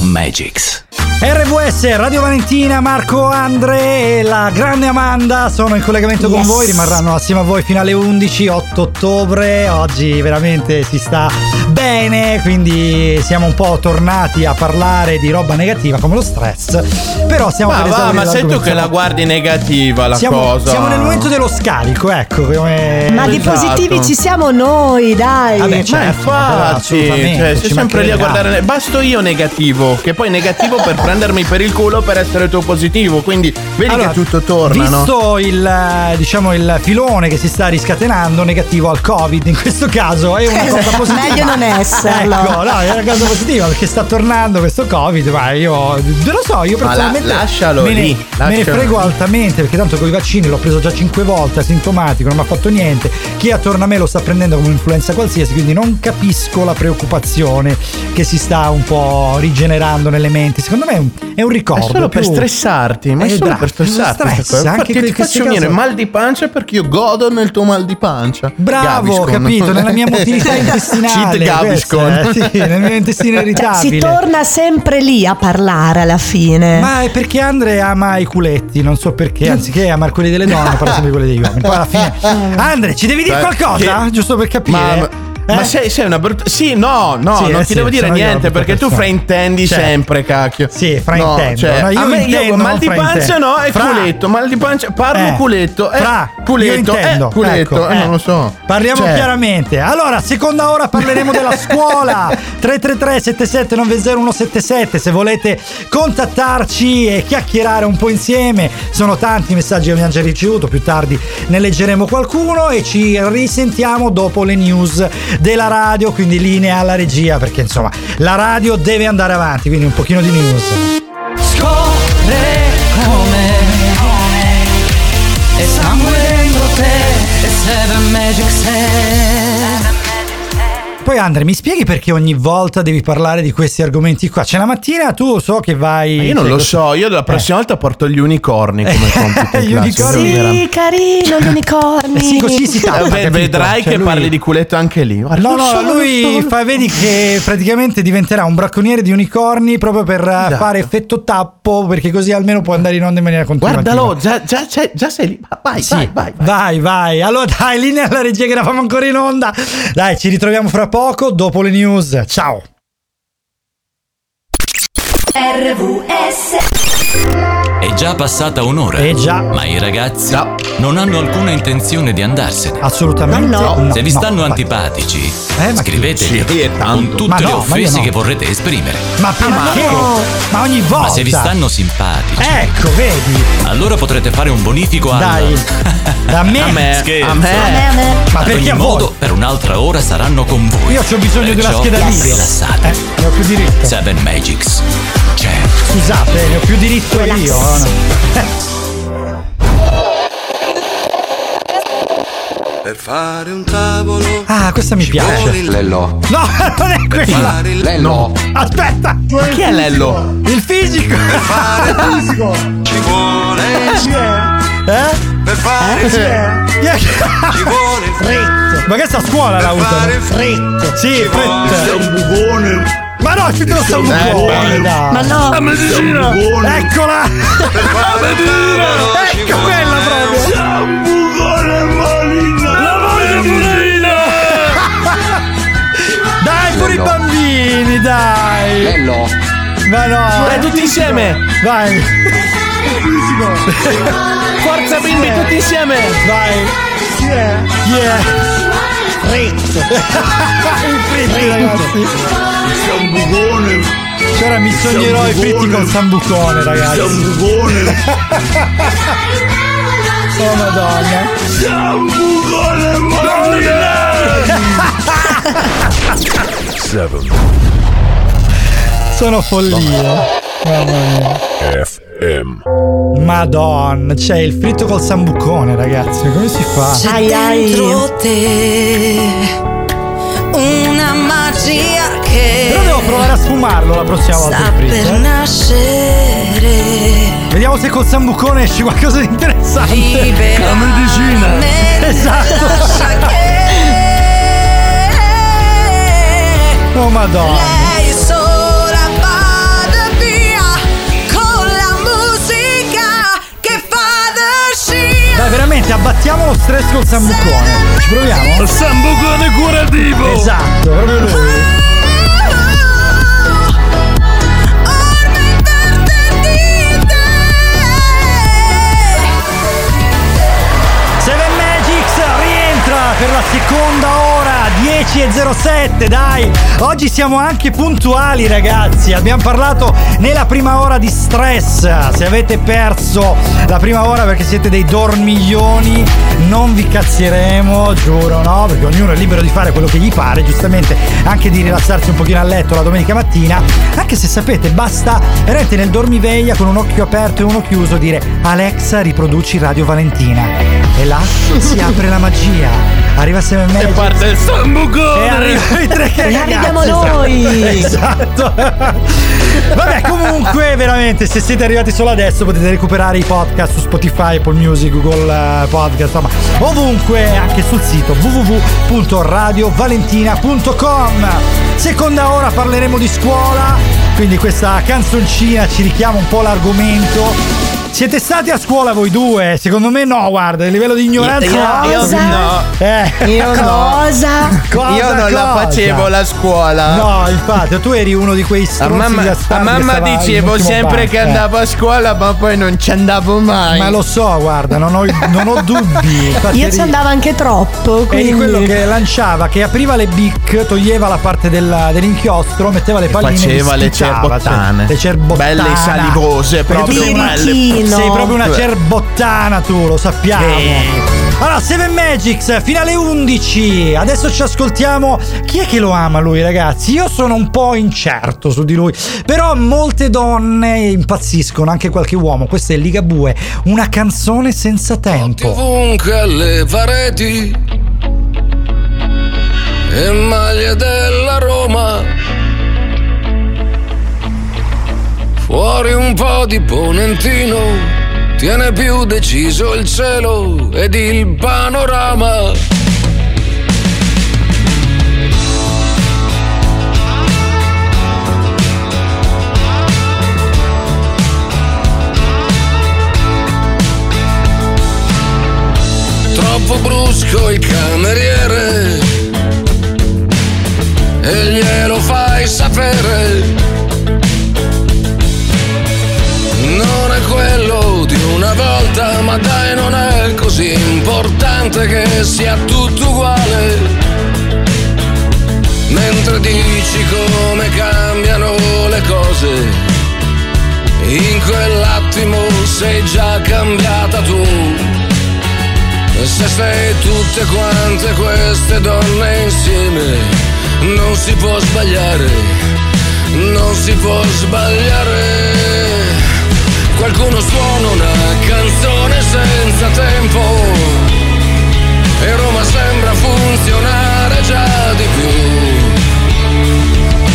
E: Magics.
C: RVS, Radio Valentina, Marco Andre e la grande Amanda sono in collegamento con
B: Yes.
C: voi, rimarranno assieme a voi fino alle 11, 8 ottobre. Oggi veramente si sta bene, quindi siamo un po' tornati a parlare di roba negativa come lo stress. Però stiamo
D: Ma
C: per
D: va, ma sei tu che la guardi negativa la
C: siamo,
D: cosa.
C: siamo nel momento dello scarico, ecco. Come...
B: Ma di
D: Esatto.
B: positivi ci siamo noi, dai.
C: Vabbè,
D: Ma
C: certo,
D: infatti,
C: assolutamente,
D: cioè,
C: ci
D: sei sempre lì a guardare. Basto io negativo, che poi negativo per prendermi per il culo per essere tu positivo. Quindi vedi
C: Allora,
D: che tutto torna, no?
C: Visto il, eh, diciamo, il filone che si sta riscatenando negativo al Covid, in questo caso è una cosa positiva.
B: Meglio non esserlo.
C: Ecco, no, è una cosa positiva perché sta tornando questo Covid, ma io ve lo so, io
D: Ma la-
C: personalmente
D: lascialo
C: me ne,
D: lì,
C: me ne
D: lascialo
C: frego
D: lì.
C: altamente perché tanto con i vaccini l'ho preso già 5 volte, asintomatico, non mi ha fatto niente. Chi è attorno a me lo sta prendendo come un'influenza qualsiasi, quindi non capisco la preoccupazione che si sta un po' rigenerando nelle menti. Secondo me è un, è un ricordo.
D: È solo per stressarti, ma è, solo
C: bravo,
D: per stressarti.
C: stress, anche in
D: ti faccio venire mal di pancia perché io godo nel tuo mal di pancia.
C: Bravo, ho
D: Gaviscon.
C: capito, nella mia motilità intestinale.
D: Gaviscon.
C: eh, sì, nel mio intestino
B: Cioè, si
C: irritabile.
B: torna sempre lì a parlare alla fine.
C: Ma è perché Andre ama i culetti, non so perché, anziché amare quelli delle donne, parla sempre di quelli degli uomini. Poi alla fine. Andre, ci devi dire
D: Beh,
C: qualcosa?
D: che-
C: Giusto per capire.
D: Ma,
C: Eh?
D: ma sei, sei una brutta. Sì, no, no,
C: Sì,
D: non
C: eh,
D: ti
C: sì,
D: devo dire
C: io
D: niente perché tu
C: persona.
D: fraintendi
C: Certo.
D: sempre, cacchio.
C: Sì, fraintendo.
D: No, cioè,
C: No, io
D: a me io
C: intendo,
D: mal di pancia no, è
C: Fra-
D: culetto. Mal di pancia, parlo
C: Eh,
D: culetto. Eh,
C: fra,
D: culetto,
C: io intendo,
D: eh, culetto,
C: ecco,
D: eh,
C: eh.
D: non lo so.
C: Parliamo
D: Cioè,
C: chiaramente. Allora, seconda ora parleremo della scuola. 333 77 177 se volete contattarci e chiacchierare un po' insieme. Sono tanti i messaggi che abbiamo già ricevuto, più tardi ne leggeremo qualcuno e ci risentiamo dopo le news della radio, quindi linea alla regia perché insomma, la radio deve andare avanti, quindi un pochino di news.
F: Seven Magic Set
C: Poi Andre, mi spieghi perché ogni volta devi parlare di questi argomenti qua? Cioè la mattina tu so che vai...
D: Ma io non
C: sei
D: lo so, io la prossima volta porto gli unicorni come compito.
C: Gli unicorni?
B: Sì, carino, gli unicorni.
C: Eh sì, così si tappa,
D: Eh,
C: capito?
D: vedrai
C: Cioè,
D: che
C: lui-
D: parli di culetto anche lì. Guarda,
C: No, no,
D: so,
C: lui fa, vedi che praticamente diventerà un bracconiere di unicorni proprio per eh,
D: Esatto.
C: fare effetto tappo, perché così almeno può andare in onda in maniera continuativa.
D: Guardalo, già, già, già, già sei lì. Vai,
C: Sì,
D: vai, vai, vai.
C: vai, vai. Allora dai, linea alla regia che eravamo ancora in onda. Dai, ci ritroviamo fra poco dopo le news. Ciao.
E: È già passata un'ora.
C: Eh già.
E: Ma i ragazzi non hanno alcuna intenzione di andarsene.
C: Assolutamente
B: Ma no.
E: Se vi
C: no,
E: stanno
C: ma-
E: antipatici,
C: Eh,
E: scriveteli
D: Sì, è
E: con tutte le
C: no,
E: offese
C: no.
E: che vorrete esprimere.
C: Ma perché?
B: no.
C: Ma ogni volta.
E: Ma se vi stanno simpatici,
C: Ecco, vedi.
E: allora potrete fare un bonifico al...
C: Dai. Da me.
D: A me,
E: Scherzo.
D: a me.
B: A me, a me.
C: Ma
E: Ad
C: perché
E: ogni
C: a voi?
E: modo, per un'altra ora saranno con voi.
C: Io ho bisogno di una
E: Perciò
C: scheda video.
E: Rilassate.
C: Eh, ne ho più diritto.
E: Seven Magics. C'è.
C: Scusate, ne ho più diritto
B: Relax.
C: io. Eh.
O: Per fare un tavolo
C: Ah, questa mi piace.
O: Lello
C: No, non è quella.
O: fare il
C: No. Aspetta.
D: Ma chi è Lello?
C: Il fisico.
O: fare ci vuole
C: Eh?
O: per fare ci vuole
C: Fritto. Ma che sta a scuola la usano? Fritto. Sì, fritto.
O: un bucone
C: Ma no, ci lo sta un bucone, dai.
B: Ma no.
C: Eccola.
O: per fare un tavolo ci
C: Ecco quella proprio. Dai, pure i bambini, dai.
O: Bello
C: Ma no.
D: Dai, tutti insieme.
C: Vai.
D: Forza bimbi tutti insieme.
C: Vai. Chi è? Chi è?
D: Fritz.
C: I fritti, ragazzi.
O: Sambucone.
C: C'era mi sognerò i fritti col sambucone, ragazzi.
O: Sambucone.
C: Oh madonna.
O: Sambucone
C: Sono follie. Mamma mia.
O: FM.
C: Madonna, c'è il fritto col sambucone, ragazzi. Come si fa?
I: C'è
B: Ai, ai.
I: dentro te una magia che
C: Però devo provare a sfumarlo la prossima volta
I: sta
C: il
I: per
C: fritto. eh.
I: nascere.
C: Vediamo se col sambucone esce qualcosa di interessante.
I: Libera
C: La medicina.
I: me,
C: Esatto.
I: lascia che
C: Oh madonna.
I: lei
C: Dai, veramente abbattiamo lo stress col sambucone. Ci proviamo?
O: Sambucone curativo.
C: Esatto, proprio lui. 10.07 dai. Oggi siamo anche puntuali ragazzi. Abbiamo parlato nella prima ora di stress. Se avete perso la prima ora perché siete dei dormiglioni non vi cazzieremo giuro no? Perché ognuno è libero di fare quello che gli pare giustamente anche di rilassarsi un pochino a letto la domenica mattina. Anche se sapete basta veramente nel dormiveglia con un occhio aperto e uno chiuso dire Alexa riproduci Radio Valentina e là si apre la magia arriva Seven Magics
D: E parte il sambucone.
C: e arrivano i tre
B: E arriviamo noi.
C: Esatto. Vabbè, comunque, veramente, se siete arrivati solo adesso potete recuperare i podcast su Spotify, Apple Music, Google eh, Podcast, insomma, ovunque, anche sul sito www.radiovalentina.com. Seconda ora parleremo di scuola, quindi questa canzoncina ci richiama un po' l'argomento. Siete stati a scuola voi due? Secondo me no, guarda, il livello di ignoranza
D: Io- io
C: alto.
D: no.
C: Eh.
D: Io no.
B: Cosa?
C: Cosa,
D: Io non la
C: cosa?
D: facevo la scuola.
C: No, infatti, tu eri uno di quei
D: A
C: stronzi
D: mamma,
C: bastardi
D: a mamma dicevo sempre
C: banco,
D: che
C: eh.
D: andavo a scuola, ma poi non ci andavo mai.
C: Ma lo so, guarda, non ho, non ho dubbi. Infatti
B: Io
C: eri-
B: ci andavo anche troppo.
C: Eri
B: Quindi...
C: quello che lanciava, che apriva le bic, toglieva la parte del- dell'inchiostro, metteva le palline
D: faceva
C: e
D: le
C: spiccava,
D: cerbottane.
C: cioè, le cerbottane.
D: Belle salivose, proprio
C: sei
B: Birichino.
C: Sei proprio una cerbottana tu, lo sappiamo.
D: Eh.
C: Allora, Seven Magics, finale 11. Adesso ci ascoltiamo. Chi è che lo ama lui, ragazzi? Io sono un po' incerto su di lui. Però molte donne impazziscono, anche qualche uomo. Questa è Ligabue, una canzone senza tempo.
P: ovunque alle pareti e maglie della Roma. Fuori un po' di ponentino, tiene più deciso il cielo ed il panorama. Troppo brusco il cameriere e glielo fai sapere. Una volta, ma dai non è così importante che sia tutto uguale. Mentre dici come cambiano le cose, in quell'attimo sei già cambiata tu. Se sei tutte quante queste donne insieme, non si può sbagliare, non si può sbagliare. Qualcuno suona una canzone senza tempo e Roma sembra funzionare già di più.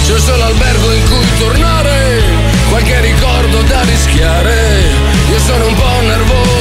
P: C'è solo albergo in cui tornare, qualche ricordo da rischiare. Io sono un po' nervoso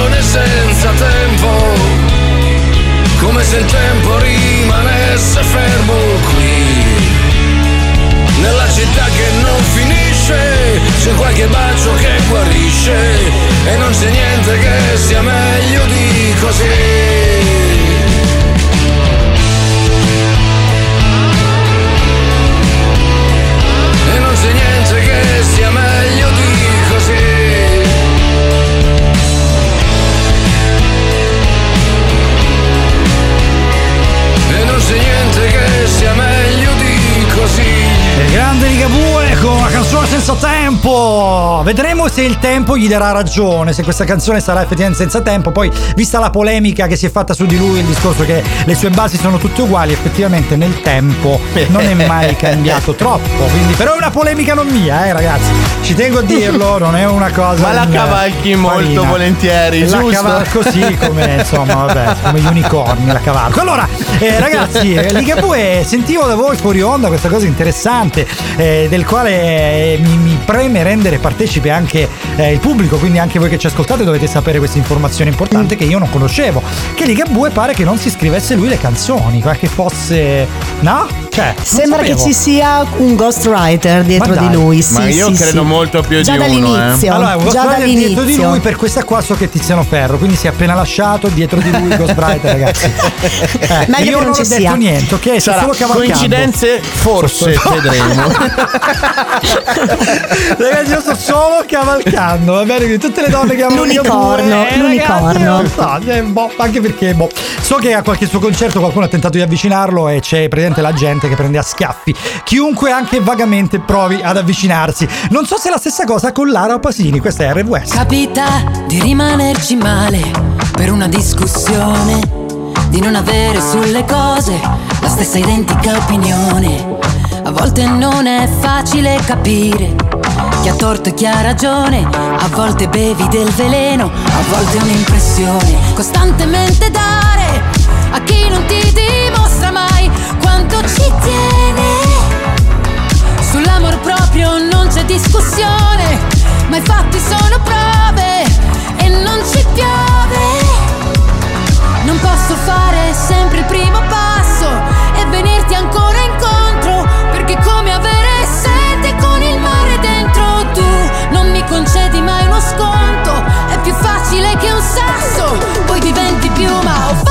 P: Come se il tempo rimanesse fermo qui. Nella città che non finisce, c'è qualche bacio che guarisce. E non c'è niente che sia meglio di così.
C: Grande Ligabue con una canzone senza tempo. Vedremo se il tempo gli darà ragione, se questa canzone sarà effettivamente senza tempo. Poi, vista la polemica che si è fatta su di lui, il discorso che le sue basi sono tutte uguali, effettivamente nel tempo non è mai cambiato troppo. Quindi, però è una polemica non mia, eh, ragazzi. Ci tengo a dirlo, non è una cosa.
D: Ma la cavalchi molto
C: Marina.
D: volentieri,
C: La
D: giusto?
C: cavalco sì, come insomma, vabbè, come gli unicorni la cavalco. Allora, eh, ragazzi, eh, Ligabue, sentivo da voi fuori onda questa cosa interessante, eh, del quale eh, mi, mi preme rendere partecipe anche eh, il pubblico, quindi anche voi che ci ascoltate dovete sapere questa informazione importante che io non conoscevo. Che Ligabue pare che non si scrivesse lui le canzoni, ma che fosse. No? Cioè,
B: Sembra che ci sia un ghostwriter dietro di lui. Sì,
D: Ma io
B: sì,
D: credo
B: sì.
D: molto più
B: Già
D: di uno, eh.
B: dall'inizio.
C: Allora, un
B: già
C: Ghostwriter dietro di
B: dall'inizio.
C: lui, per questa qua so che è Tiziano Ferro, quindi si è appena lasciato dietro di lui Ghostwriter, ragazzi. Eh,
B: Meglio
C: io
B: che non
C: non
B: ci
C: ho detto
B: sia.
C: niente, ok?
D: Sarà
C: solo cavalcando.
D: coincidenze, forse vedremo.
C: Ragazzi, io sto solo cavalcando, va bene? Quindi tutte le donne che amano
B: L'unicorno,
C: eh,
B: l'unicorno.
C: ragazzi, non so, eh, boh, anche perché boh. so che a qualche suo concerto qualcuno ha tentato di avvicinarlo e c'è presente la gente che prende a schiaffi. Chiunque anche vagamente provi ad avvicinarsi. Non so se è la stessa cosa con Lara Pasini, questa è RWS.
Q: Capita di rimanerci male per una discussione, di non avere sulle cose la stessa identica opinione. A volte non è facile capire chi ha torto e chi ha ragione, a volte bevi del veleno, a volte un'impressione. Costantemente dare a chi non ti quanto ci tiene. Sull'amor proprio non c'è discussione, ma i fatti sono prove e non ci piove. Non posso fare sempre il primo passo e venirti ancora incontro, perché come avere sete con il mare dentro tu. Non mi concedi mai uno sconto, è più facile che un sasso, poi diventi piuma o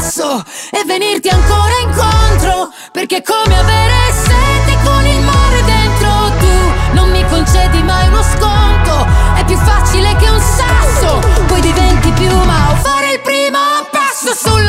Q: E venirti ancora incontro Perché è come avere sete con il mare dentro. Tu Non mi concedi mai uno sconto È più facile che un sasso Poi diventi piuma o fare il primo passo sulla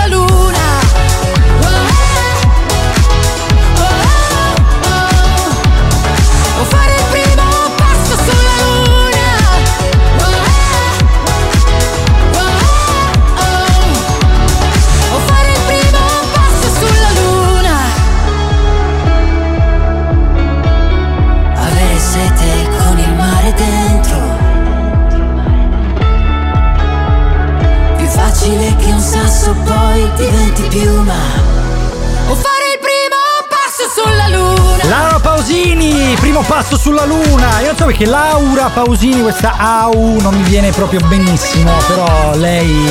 F: un sasso poi diventi piuma. O fare il primo passo sulla luna.
C: Laura Pausini, primo passo sulla luna. Io non so perché Laura Pausini, questa AU non mi viene proprio benissimo, però lei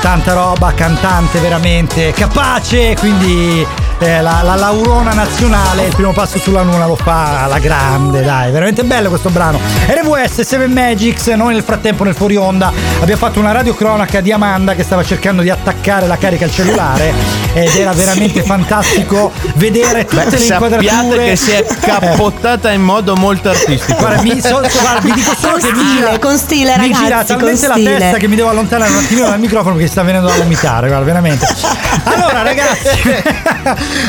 C: tanta roba, cantante veramente capace, quindi eh, la, la Laurona nazionale, il primo passo sulla luna lo fa alla grande, dai, veramente bello questo brano. RWS 7 Magics, noi nel frattempo nel fuori onda abbiamo fatto una radiocronaca di Amanda che stava cercando di attaccare la carica al cellulare ed era veramente fantastico vedere tutte
D: Beh,
C: le inquadrature.
D: che si è cappottata in modo molto artistico.
C: Guarda, mi, so- guarda, vi dico solo
B: Con
C: che mi
B: stile,
C: gira,
B: con stile,
C: mi
B: ragazzi,
C: gira
B: con
C: talmente la
B: stile.
C: testa che mi devo allontanare un attimino dal microfono perché sta venendo da vomitare, guarda, veramente. Allora, ragazzi,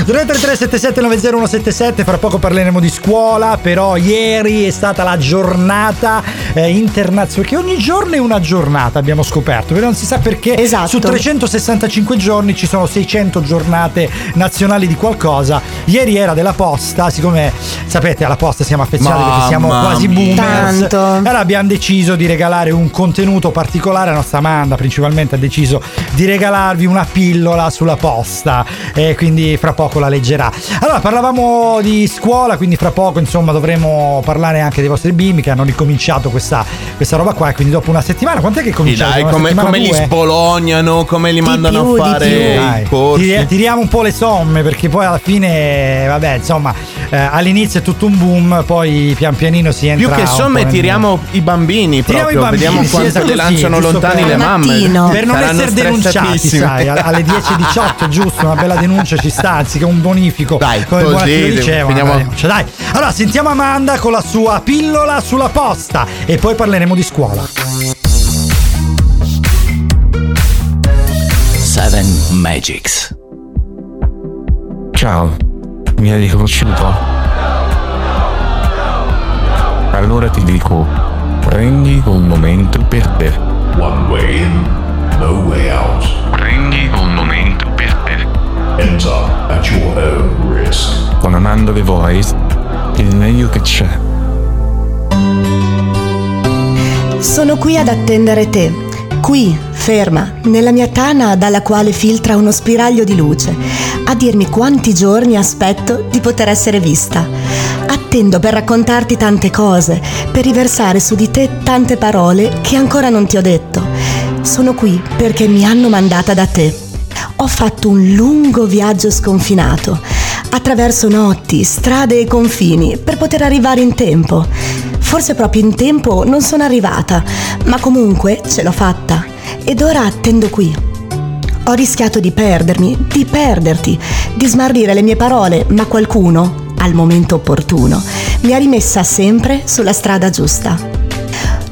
C: 333 77 90177 fra poco parleremo di scuola, però ieri è stata la giornata eh, internazionale, perché ogni giorno è una giornata, abbiamo scoperto, però non si sa perché
B: Esatto.
C: su 365 giorni ci sono 600 giornate nazionali di qualcosa. Ieri era della posta, siccome sapete alla posta siamo affezionati perché siamo
D: Mamma
C: quasi boomers.
B: Tanto.
C: Allora abbiamo deciso di regalare un contenuto particolare, la nostra Amanda principalmente ha deciso di regalarvi una pillola sulla posta e quindi fra poco la leggerà. Allora parlavamo di scuola, quindi fra poco insomma dovremo parlare anche dei vostri bimbi che hanno ricominciato questa, questa roba qua e quindi dopo una settimana, quant'è che
D: Sì,
C: cominciate?
D: dai, come, come li spolognano, come li mandano
B: più,
D: a fare i corsi.
C: tiri- tiriamo un po' le somme perché poi alla fine, vabbè, insomma, eh, all'inizio è tutto un boom, poi pian pianino si entra.
D: Più che somme
C: nel-
D: tiriamo i bambini
C: Tiriamo
D: proprio,
C: i bambini,
D: vediamo
C: sì,
D: quanto
C: esatto, sì,
D: lanciano
C: giusto
D: lontani
C: per-
D: le mamme.
C: Per non
D: Saranno
C: essere denunciati, sai, alle 10.18, giusto, una bella denuncia ci sta, anziché un bonifico.
D: Dai,
C: come il
D: così,
C: diceva, denuncia. Dai, allora sentiamo Amanda con la sua pillola sulla posta e poi parleremo di scuola.
E: 7 Magics.
R: Ciao, mi hai riconosciuto? Allora ti dico, prendi un momento per te.
O: One way in, no way out.
R: Prendi un.
O: Enter at your own risk.
R: Con Amanda The Voice, il meglio che c'è.
B: Sono qui ad attendere te, qui, ferma, nella mia tana dalla quale filtra uno spiraglio di luce, a dirmi quanti giorni aspetto di poter essere vista. Attendo per raccontarti tante cose, per riversare su di te tante parole che ancora non ti ho detto. Sono qui perché mi hanno mandata da te. Ho fatto un lungo viaggio sconfinato, attraverso notti, strade e confini, per poter arrivare in tempo. Forse proprio in tempo non sono arrivata, ma comunque ce l'ho fatta. Ed ora attendo qui. Ho rischiato di perdermi, di perderti, di smarrire le mie parole, ma qualcuno, al momento opportuno, mi ha rimessa sempre sulla strada giusta.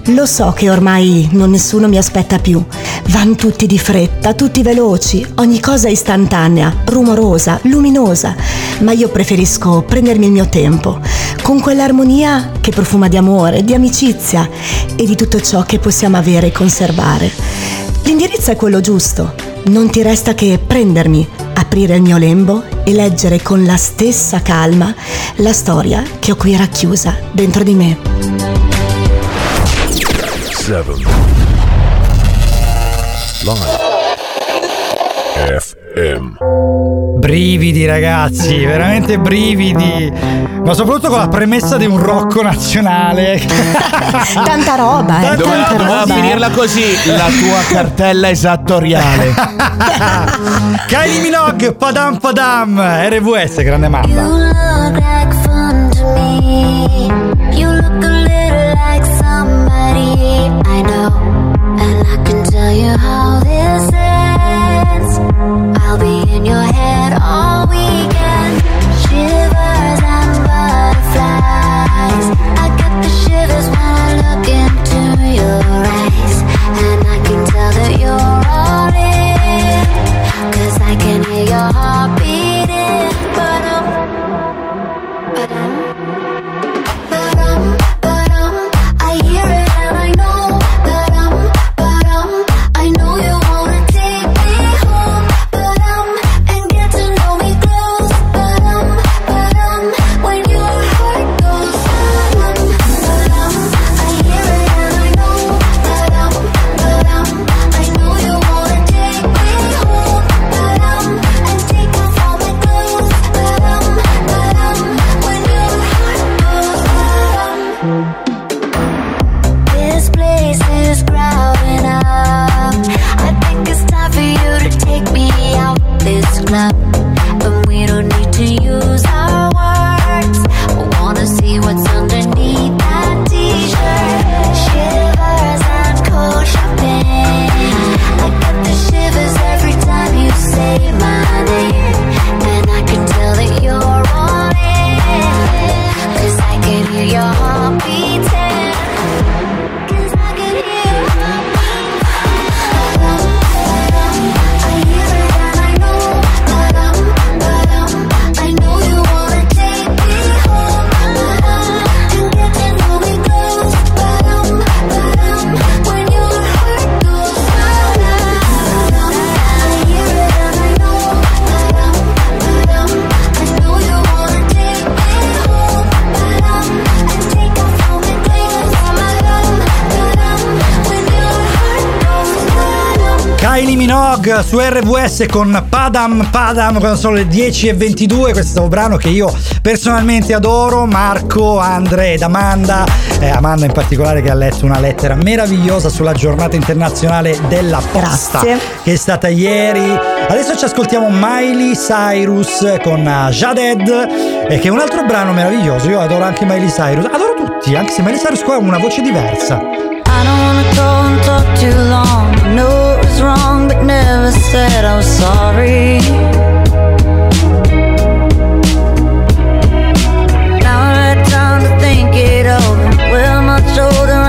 B: Lo so che ormai non nessuno mi aspetta più. Van tutti di fretta, tutti veloci, ogni cosa istantanea, rumorosa, luminosa, ma io preferisco prendermi il mio tempo, con quell'armonia che profuma di amore, di amicizia e di tutto ciò che possiamo avere e conservare. L'indirizzo è quello giusto, non ti resta che prendermi, aprire il mio lembo e leggere con la stessa calma la storia che ho qui racchiusa dentro di me.
O: 7. Live. FM.
C: Brividi ragazzi, veramente brividi, ma soprattutto con la premessa di un rocco nazionale.
B: Tanta roba, eh,
D: Doveva,
B: tanta
D: doveva
B: roba.
D: finirla così la tua cartella esattoriale.
C: Kylie Minogue, padam padam, RVS, grande mamma.
I: look like fun to me. You look a little I know, and I can tell you how
C: Minogue su RVS con Padam Padam quando sono le 10 e 22 questo è un brano che io personalmente adoro Marco, Andre ed Amanda eh, Amanda in particolare che ha letto una lettera meravigliosa sulla giornata internazionale della posta
B: Grazie.
C: che è stata ieri adesso ci ascoltiamo Miley Cyrus con eh, Jaded eh, che è un altro brano meraviglioso io adoro anche Miley Cyrus adoro tutti anche se Miley Cyrus qua ha una voce diversa
I: I don't wanna go and talk too long. I know it was wrong, never said I'm sorry. Now I had time to think it over. We're much older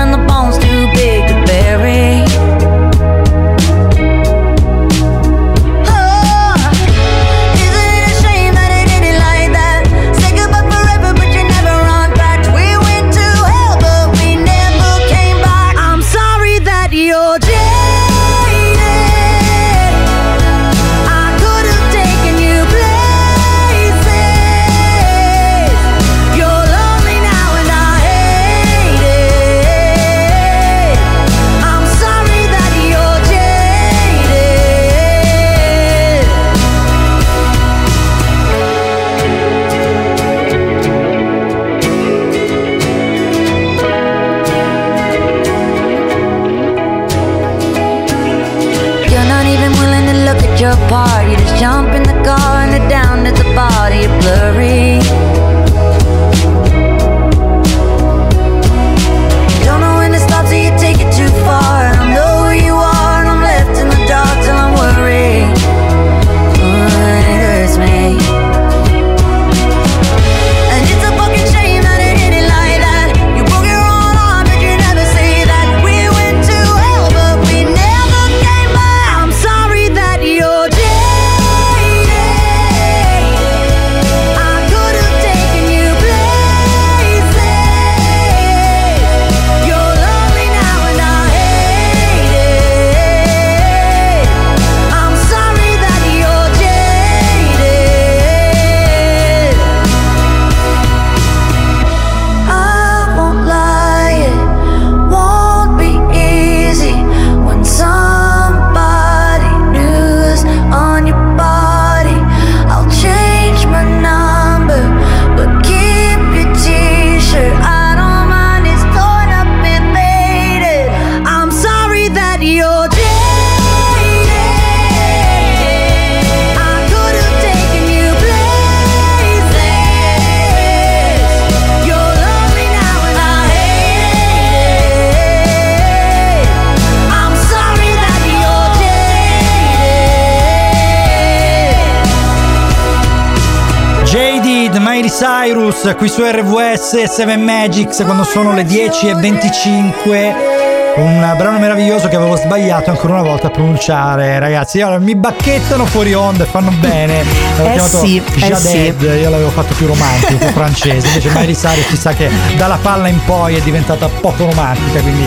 C: Qui su RVS 7 Magics quando sono le 10 e 25 un brano meraviglioso che avevo sbagliato ancora una volta a pronunciare ragazzi. Allora, mi bacchettano fuori onda e fanno bene. L'avevo
B: Eh
C: chiamato
B: sì, eh
C: Jaded,
B: sì.
C: io l'avevo fatto più romantico più francese. Invece Miley Cyrus sa che dalla palla in poi è diventata poco romantica quindi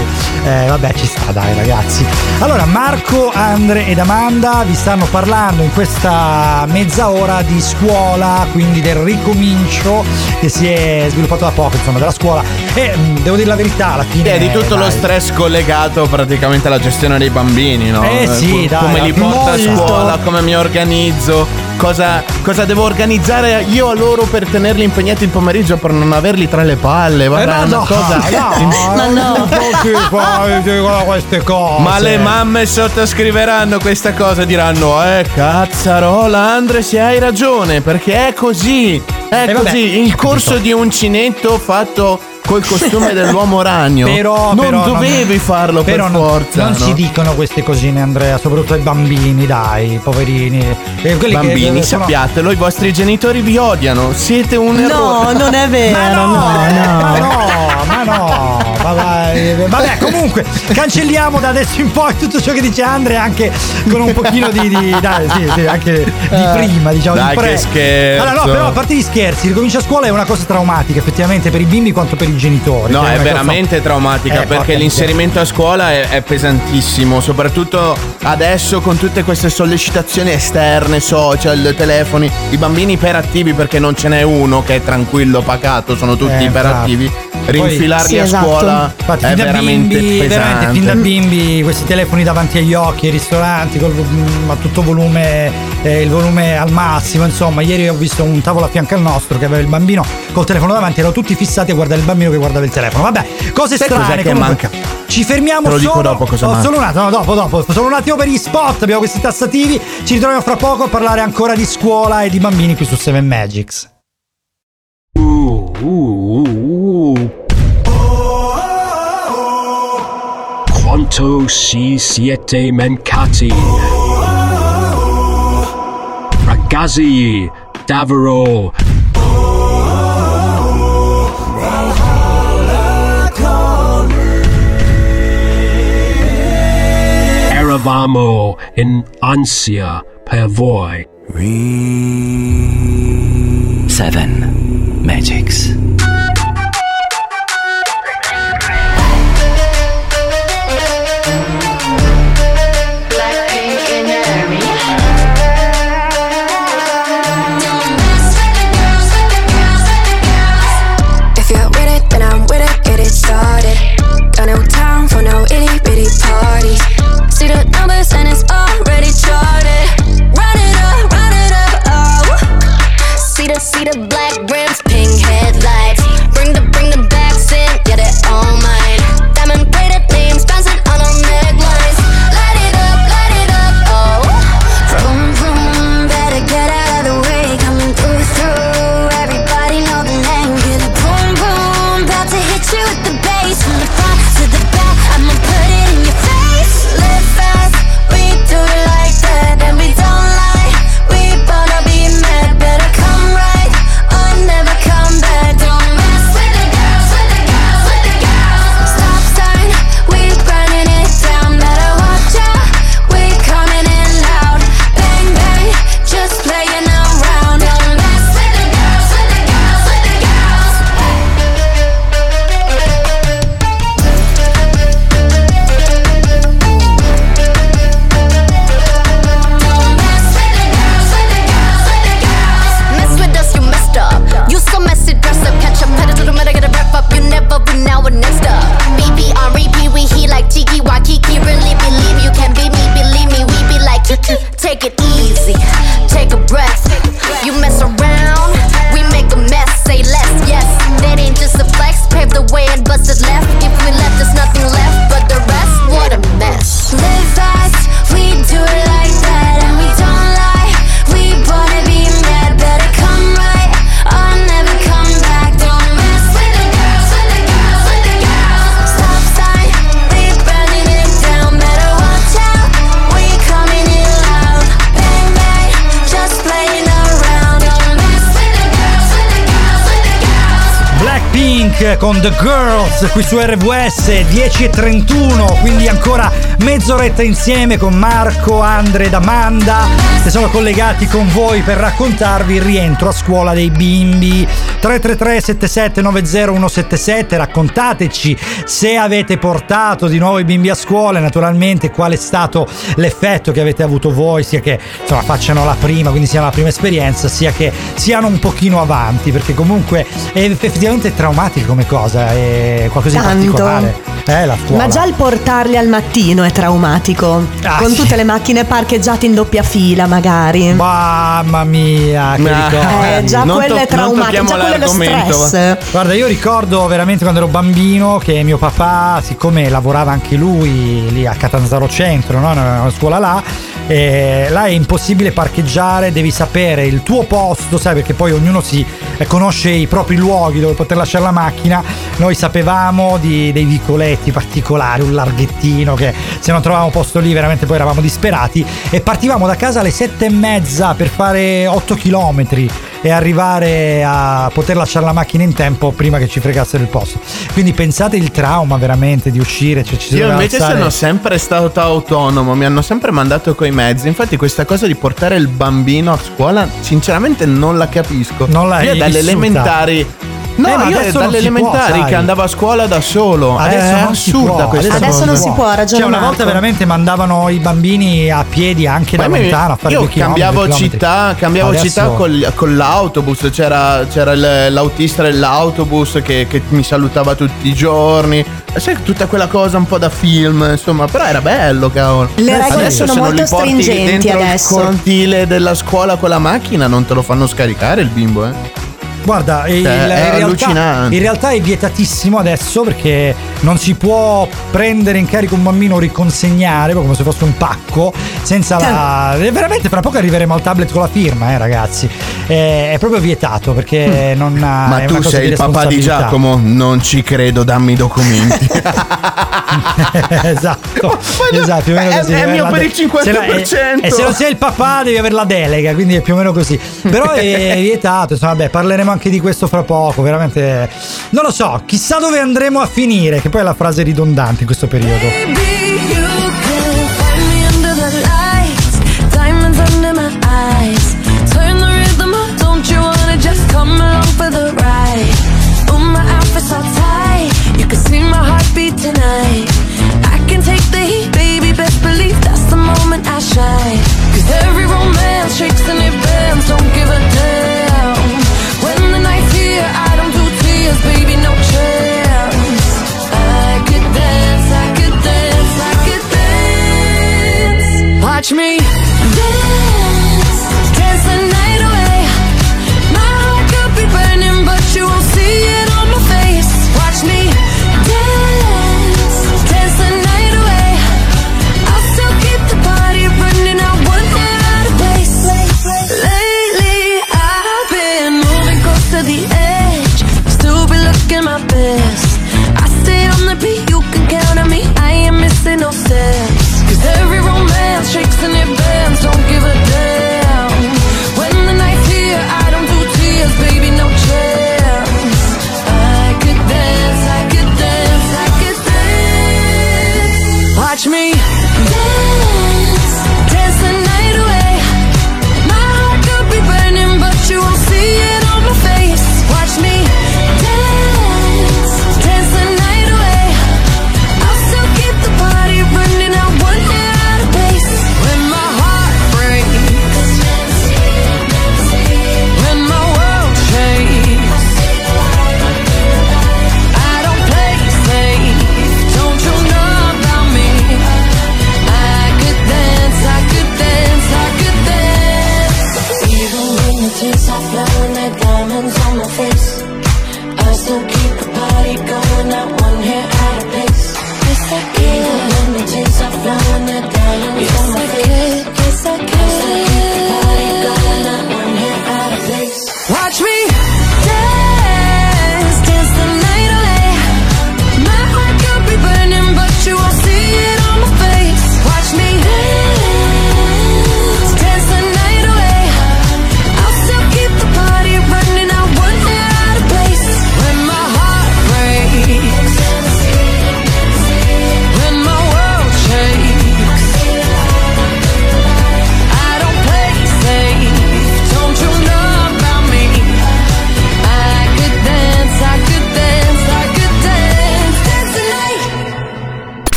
C: eh, vabbè ci sta dai ragazzi. Allora Marco, Andre ed Amanda vi stanno parlando in questa mezz'ora di scuola quindi del ricomincio che si è sviluppato da poco insomma della scuola. E mh, devo dire la verità alla fine
D: È di tutto lo
C: dai.
D: stress collegato praticamente alla gestione dei bambini, no?
C: Eh sì,
D: Co-
C: dai,
D: come li porto a scuola, come mi organizzo, cosa, cosa devo organizzare io a loro per tenerli impegnati il pomeriggio per non averli tra le palle. Guarda,
C: Eh, ma
D: una
C: no,
D: cosa.
C: no,
B: Ma no.
C: cose
D: Ma le mamme sottoscriveranno questa cosa e diranno Eh cazzarola Andre se hai ragione Perché è così È
C: Eh, vabbè,
D: così Il corso di uncinetto fatto col costume dell'uomo ragno
C: Però,
D: Non
C: però
D: dovevi farlo
C: però
D: per
C: non,
D: forza
C: Non
D: no?
C: si dicono queste cosine, Andrea, soprattutto ai bambini, dai, poverini. Eh, quelli che-
D: Bambini,
C: sono-
D: sappiatelo, i vostri genitori vi odiano. Siete un
B: No,
D: errore.
B: non è vero.
C: Ma no,
B: no,
C: ma
B: no.
C: no, ma no, ma vai, vabbè, comunque cancelliamo da adesso in poi tutto ciò che dice Andrea anche con un pochino di, di- dai, sì, sì, anche di prima, diciamo,
D: Dai,
C: di pre.
D: che scherzo.
C: Allora, no, però a parte gli scherzi, ricomincia a scuola è una cosa traumatica, effettivamente per i bimbi quanto per i genitori.
D: No,
C: che
D: è
C: cosa-
D: veramente traumatica
C: Eh,
D: perché l'inserimento a scuola è, è pesantissimo, soprattutto adesso con tutte queste sollecitazioni esterne, social, telefoni, i bambini iperattivi perché non ce n'è uno che è tranquillo, pacato, sono tutti
C: Eh,
D: iperattivi.
C: infatti.
D: Rinfilarli
C: Poi-
D: a
C: Sì, esatto.
D: scuola
C: Infatti,
D: è
C: fin da
D: veramente
C: bimbi,
D: pesante.
C: veramente fin da bimbi questi telefoni davanti agli occhi, i ristoranti col, mm, a tutto volume, eh, il volume al massimo. Insomma, ieri ho visto un tavolo a fianco al nostro che aveva il bambino col telefono davanti, erano tutti fissati a guardare il bambino che guardava il telefono. Vabbè, cose
D: Sai cos'è
C: strane.
D: che
C: comunque.
D: manca?
C: Ci fermiamo
D: Te lo dico
C: solo,
D: dopo cosa
C: oh,
D: manca.
C: solo un attimo, no, dopo, dopo, solo un attimo per gli spot, abbiamo questi tassativi, ci ritroviamo fra poco a parlare ancora di scuola e di bambini qui su Seven Magics.
S: Quanto si siete mancati? Ragazzi, davvero. Eravamo in ansia per voi.
A: Seven Magics.
C: Con The Girls qui su RWS 10 e 31 quindi ancora mezz'oretta insieme con Marco, Andre ed Amanda che sono collegati con voi per raccontarvi il rientro a scuola dei bimbi 333 7790 177 raccontateci se avete portato di nuovo i bimbi a scuola e naturalmente qual è stato l'effetto che avete avuto voi sia che insomma facciano la prima quindi sia la prima esperienza sia che siano un pochino avanti perché comunque è effettivamente traumatico come cosa è qualcosa di
B: Tanto.
C: particolare eh la scuola
B: Ma già il portarli al mattino è traumatico.
C: Ah,
B: con
C: sì.
B: tutte le macchine parcheggiate in doppia fila, magari.
C: Mamma mia, che
B: Ma-
C: ricordo.
B: Eh, già Non quello to- è traumatico, già quello è lo stress.
C: Guarda, io ricordo veramente quando ero bambino che mio papà, siccome lavorava anche lui lì a Catanzaro Centro, no? Nella una scuola là, eh, là è impossibile parcheggiare, devi sapere il tuo posto, sai, perché poi ognuno si eh, conosce i propri luoghi dove poter lasciare la macchina. Noi sapevamo di- dei vicoletti particolari, un larghettino che se non trovavamo posto lì veramente poi eravamo disperati e partivamo da casa alle sette e mezza per fare 8 chilometri e arrivare a poter lasciare la macchina in tempo prima che ci fregassero il posto. Quindi pensate il trauma veramente di uscire, cioè ci
D: Io invece
C: alzare-
D: sono sempre stato autonomo, mi hanno sempre mandato coi mezzi. Infatti, questa cosa di portare il bambino a scuola, sinceramente non la capisco.
C: Non l'hai
D: Io dalle elementari No,
C: Eh, ma
D: io
C: adesso
D: elementari
C: sai.
D: che andavo a scuola da solo.
C: Adesso
D: è
C: non si
D: assurda
C: può,
D: questa
B: Adesso
D: cosa.
B: non si può, ha ragione
C: Cioè, una volta veramente mandavano i bambini a piedi anche da
D: Poi mi-
C: lontano a fare
D: io cambiavo città, cambiavo
C: Adesso-
D: città col- con l'autobus, c'era, c'era l'autista dell'autobus che, che mi salutava tutti i giorni. Sai, tutta quella cosa un po' da film, insomma, però era bello, cavolo.
B: Le regole
D: Adesso
B: sono
D: se non
B: molto
D: li porti
B: stringenti
D: dentro
B: adesso.
D: il cortile della scuola con la macchina non te lo fanno scaricare il bimbo, eh.
C: Guarda, il- in,
D: è
C: realtà,
D: allucinante.
C: in realtà è vietatissimo adesso perché non si può prendere in carico un bambino, riconsegnare come se fosse un pacco, senza la... e Veramente fra poco arriveremo al tablet con la firma, eh ragazzi. È, è proprio vietato perché non ha...
D: Ma
C: è
D: tu sei il papà di. Giacomo? Non ci credo, dammi i documenti.
C: esatto, esatto, più o meno
D: è-
C: così.
D: è
C: Devi
D: mio
C: aver
D: per il 50%.
C: se la- E, e se non sei il papà devi avere la delega, quindi è più o meno così. Però è vietato, insomma, vabbè, parleremo anche di questo fra poco, veramente. Non lo so, chissà dove andremo a finire, che poi è la frase ridondante in questo periodo.
A: Cause every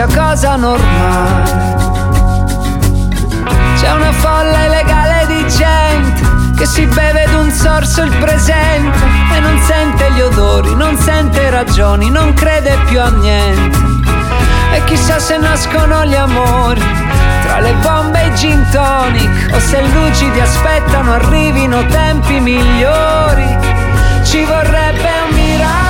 Q: sia cosa normale. C'è una folla illegale di gente che si beve d'un sorso il presente e non sente gli odori, non sente ragioni, non crede più a niente. E chissà se nascono gli amori tra le bombe e i gin tonic o se lucidi aspettano arrivino tempi migliori. Ci vorrebbe un miracolo,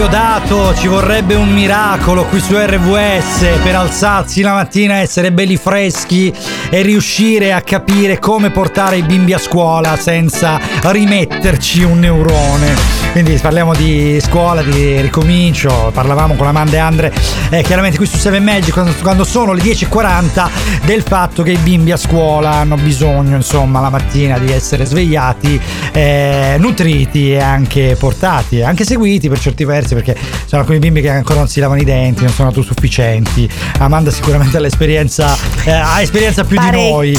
C: Diodato, ci vorrebbe un miracolo qui su RVS per alzarsi la mattina, essere belli freschi e riuscire a capire come portare i bimbi a scuola senza rimetterci un neurone. Quindi parliamo di scuola, di ricomincio, parlavamo con Amanda e Andre eh, chiaramente qui su 7 Magic quando, quando sono le 10.40 del fatto che i bimbi a scuola hanno bisogno insomma la mattina di essere svegliati, eh, nutriti e anche portati, anche seguiti per certi versi perché sono alcuni bimbi che ancora non si lavano i denti, non sono autosufficienti. Amanda sicuramente ha l'esperienza, eh, ha esperienza più di noi.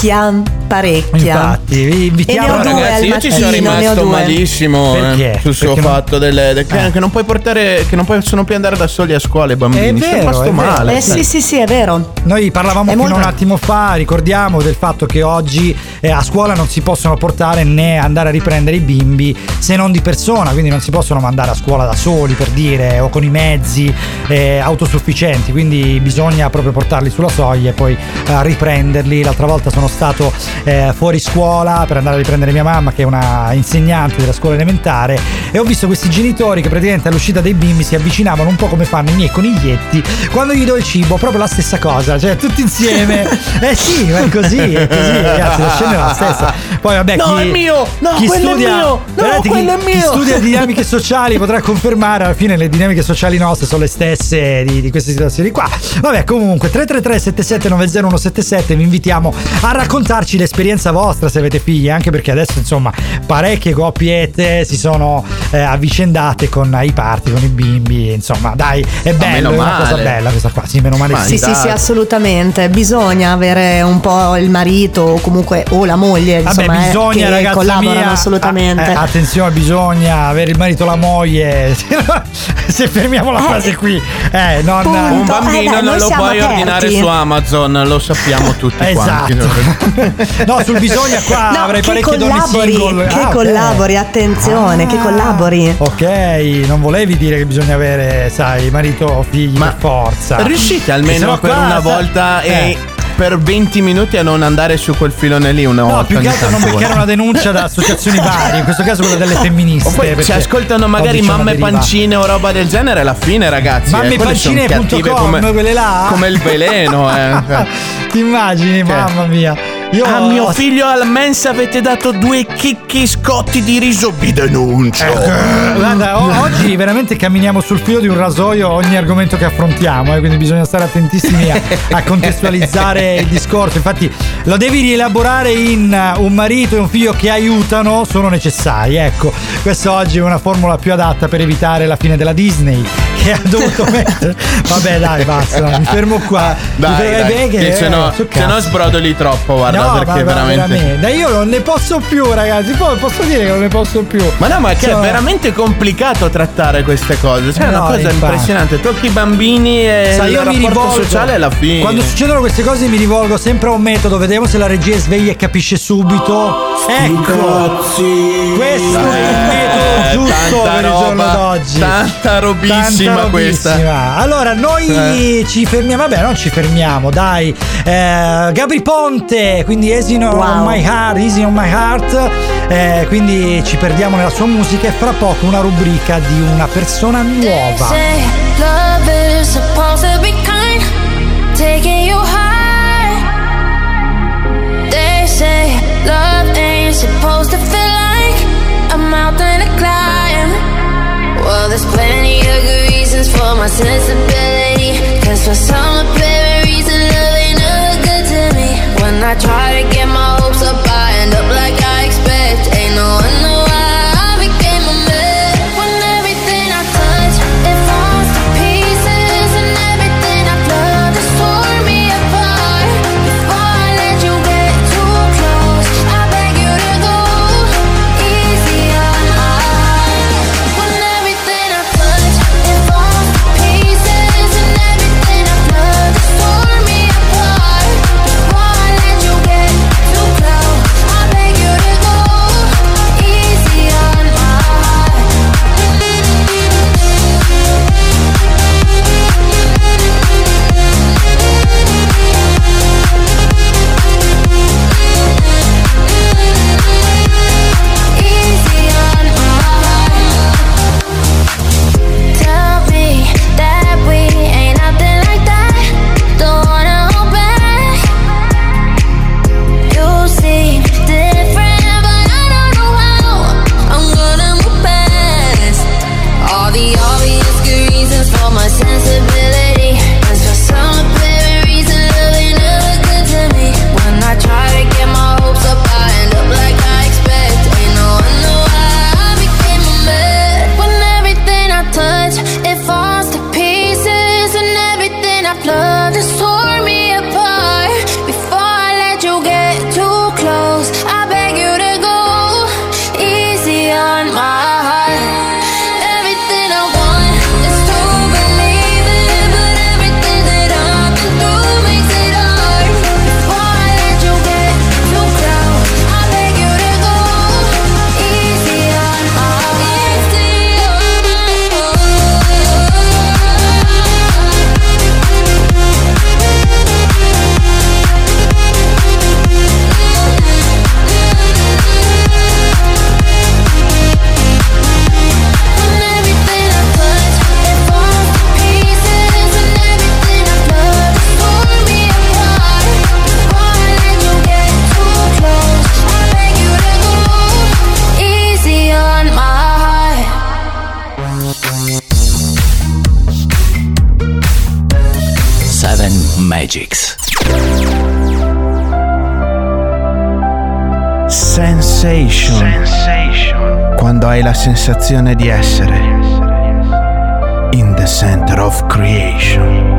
B: Parecchia.
C: Infatti, vi invitiamo
B: E ne ho due
D: Ragazzi,
B: al
D: io ci sono rimasto
B: due.
D: malissimo eh,
C: Perché?
D: sul suo
C: Perché non-
D: fatto delle, de- che,
C: Eh.
D: che non puoi portare, che non possono più andare da soli a scuola i bambini.
C: È
D: sono
C: vero,
D: rimasto male.
B: Eh sì, sì, sì, è vero.
C: Noi parlavamo fino a un attimo fa, ricordiamo del fatto che oggi eh, a scuola non si possono portare né andare a riprendere i bimbi se non di persona, quindi non si possono mandare a scuola da soli per dire o con i mezzi eh, autosufficienti, quindi bisogna proprio portarli sulla soglia e poi eh, riprenderli. L'altra volta sono stato eh, fuori scuola per andare a riprendere mia mamma che è una insegnante della scuola elementare e ho visto questi genitori che praticamente all'uscita dei bimbi si avvicinavano un po' come fanno i miei coniglietti quando gli do il cibo, proprio la stessa cosa, cioè tutti insieme. eh sì, ma è così, è così, ragazzi, la scena è la stessa. Poi vabbè,
D: No,
C: chi,
D: è mio! No,
C: chi
D: quello è
C: studia,
D: mio! No,
C: chi-
D: quello è
C: chi
D: mio!
C: studia dinamiche sociali potrà confermare alla fine le dinamiche sociali nostre sono le stesse di, di queste situazioni qua. Vabbè, comunque 333 7790 177 vi invitiamo a raccontarci l'esperienza vostra se avete figli, anche perché adesso insomma parecchie coppiette si sono eh, avvicendate con i party, con i bimbi, insomma, dai, è bello, è
D: meno
C: una cosa
D: male.
C: bella questa qua. Sì, meno male.
D: Ma
C: sì.
B: Sì, sì, assolutamente. Bisogna avere un po' il marito o comunque o la moglie,
C: Vabbè,
B: insomma, eh,
C: bisogna,
B: che
C: ragazza
B: collaborano
C: mia,
B: assolutamente.
C: eh, attenzione, bisogna avere il marito o la moglie. Se fermiamo la
B: Eh,
C: frase qui, eh, non.
D: Un
B: Eh,
D: bambino
B: beh,
D: non lo puoi
B: aperti.
D: ordinare su Amazon, lo sappiamo tutti
C: Esatto.
D: quanti.
C: No, sul bisogna qua
B: No,
C: avrei
B: che
C: donne
B: collabori,
C: single.
B: che
C: Ah,
B: collabori, attenzione, che
C: Ah,
B: collabori.
C: Ok, non volevi dire che bisogna avere, sai, marito o figli
D: Ma
C: per forza.
D: Riuscite
C: Che
D: almeno per
C: qua,
D: una volta
C: eh.
D: e per 20 minuti a non andare su quel filone lì una
C: No,
D: volta.
C: più che altro non beccare una denuncia da associazioni varie, in questo caso quella delle femministe.
D: O poi ci ascoltano magari mamme
C: deriva.
D: pancine o roba del genere alla fine, ragazzi. eh, son
C: Mammepancine.com,
D: cattive come,
C: quelle là?
D: come il veleno. Eh.
C: Ti immagini, mamma mia. Io
D: a mio figlio al mensa avete dato due chicchi scotti di riso. Vi denuncio.
C: Eh, Guarda, o- oggi veramente camminiamo sul filo di un rasoio ogni argomento che affrontiamo, eh, quindi bisogna stare attentissimi a, a contestualizzare il discorso. Infatti, lo devi rielaborare in uh, un marito e un figlio che aiutano, sono necessari. Ecco, questa oggi è una formula più adatta per evitare la fine della Disney, che ha dovuto mettere. Vabbè, dai, basta, mi fermo qua.
D: Dai,
C: fermo-
D: dai,
C: beh, che-
D: se no, se no sbrodoli troppo, guarda,
C: No,
D: perché
C: ma- ma
D: veramente...
C: Dai, io non ne posso più, ragazzi. Poi posso dire che non ne posso più.
D: Ma no, ma che
C: Insomma,
D: è veramente complicato trattare queste cose. Cioè, è
C: Eh
D: una
C: no,
D: cosa
C: infatti.
D: impressionante. Tocchi i bambini e
C: Sai, io mi rivolgo
D: sociale alla fine.
C: Quando succedono queste cose mi rivolgo sempre a un metodo, vediamo se la regia è sveglia e capisce subito. Ecco! Questo è il metodo giusto per il giorno
D: roba,
C: d'oggi.
D: tanta robissima
C: Tanta
D: questa.
C: robissima. Allora, noi
D: Eh.
C: ci fermiamo, vabbè, non ci fermiamo, dai. Eh, Gabri Ponte, quindi Easy on
B: Wow.
C: My Heart, Easy on My Heart. Eh, quindi ci perdiamo nella sua musica e fra poco una rubrica di una persona nuova.
A: Say love is supposed to be kind, taking you high. They say love ain't supposed to feel like a mountain to climb. Well, there's plenty of good reasons for my sensibility. Cause for some apparent I try to get my hopes up,
D: sensazione di essere in the center of creation.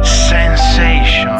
D: Sensation.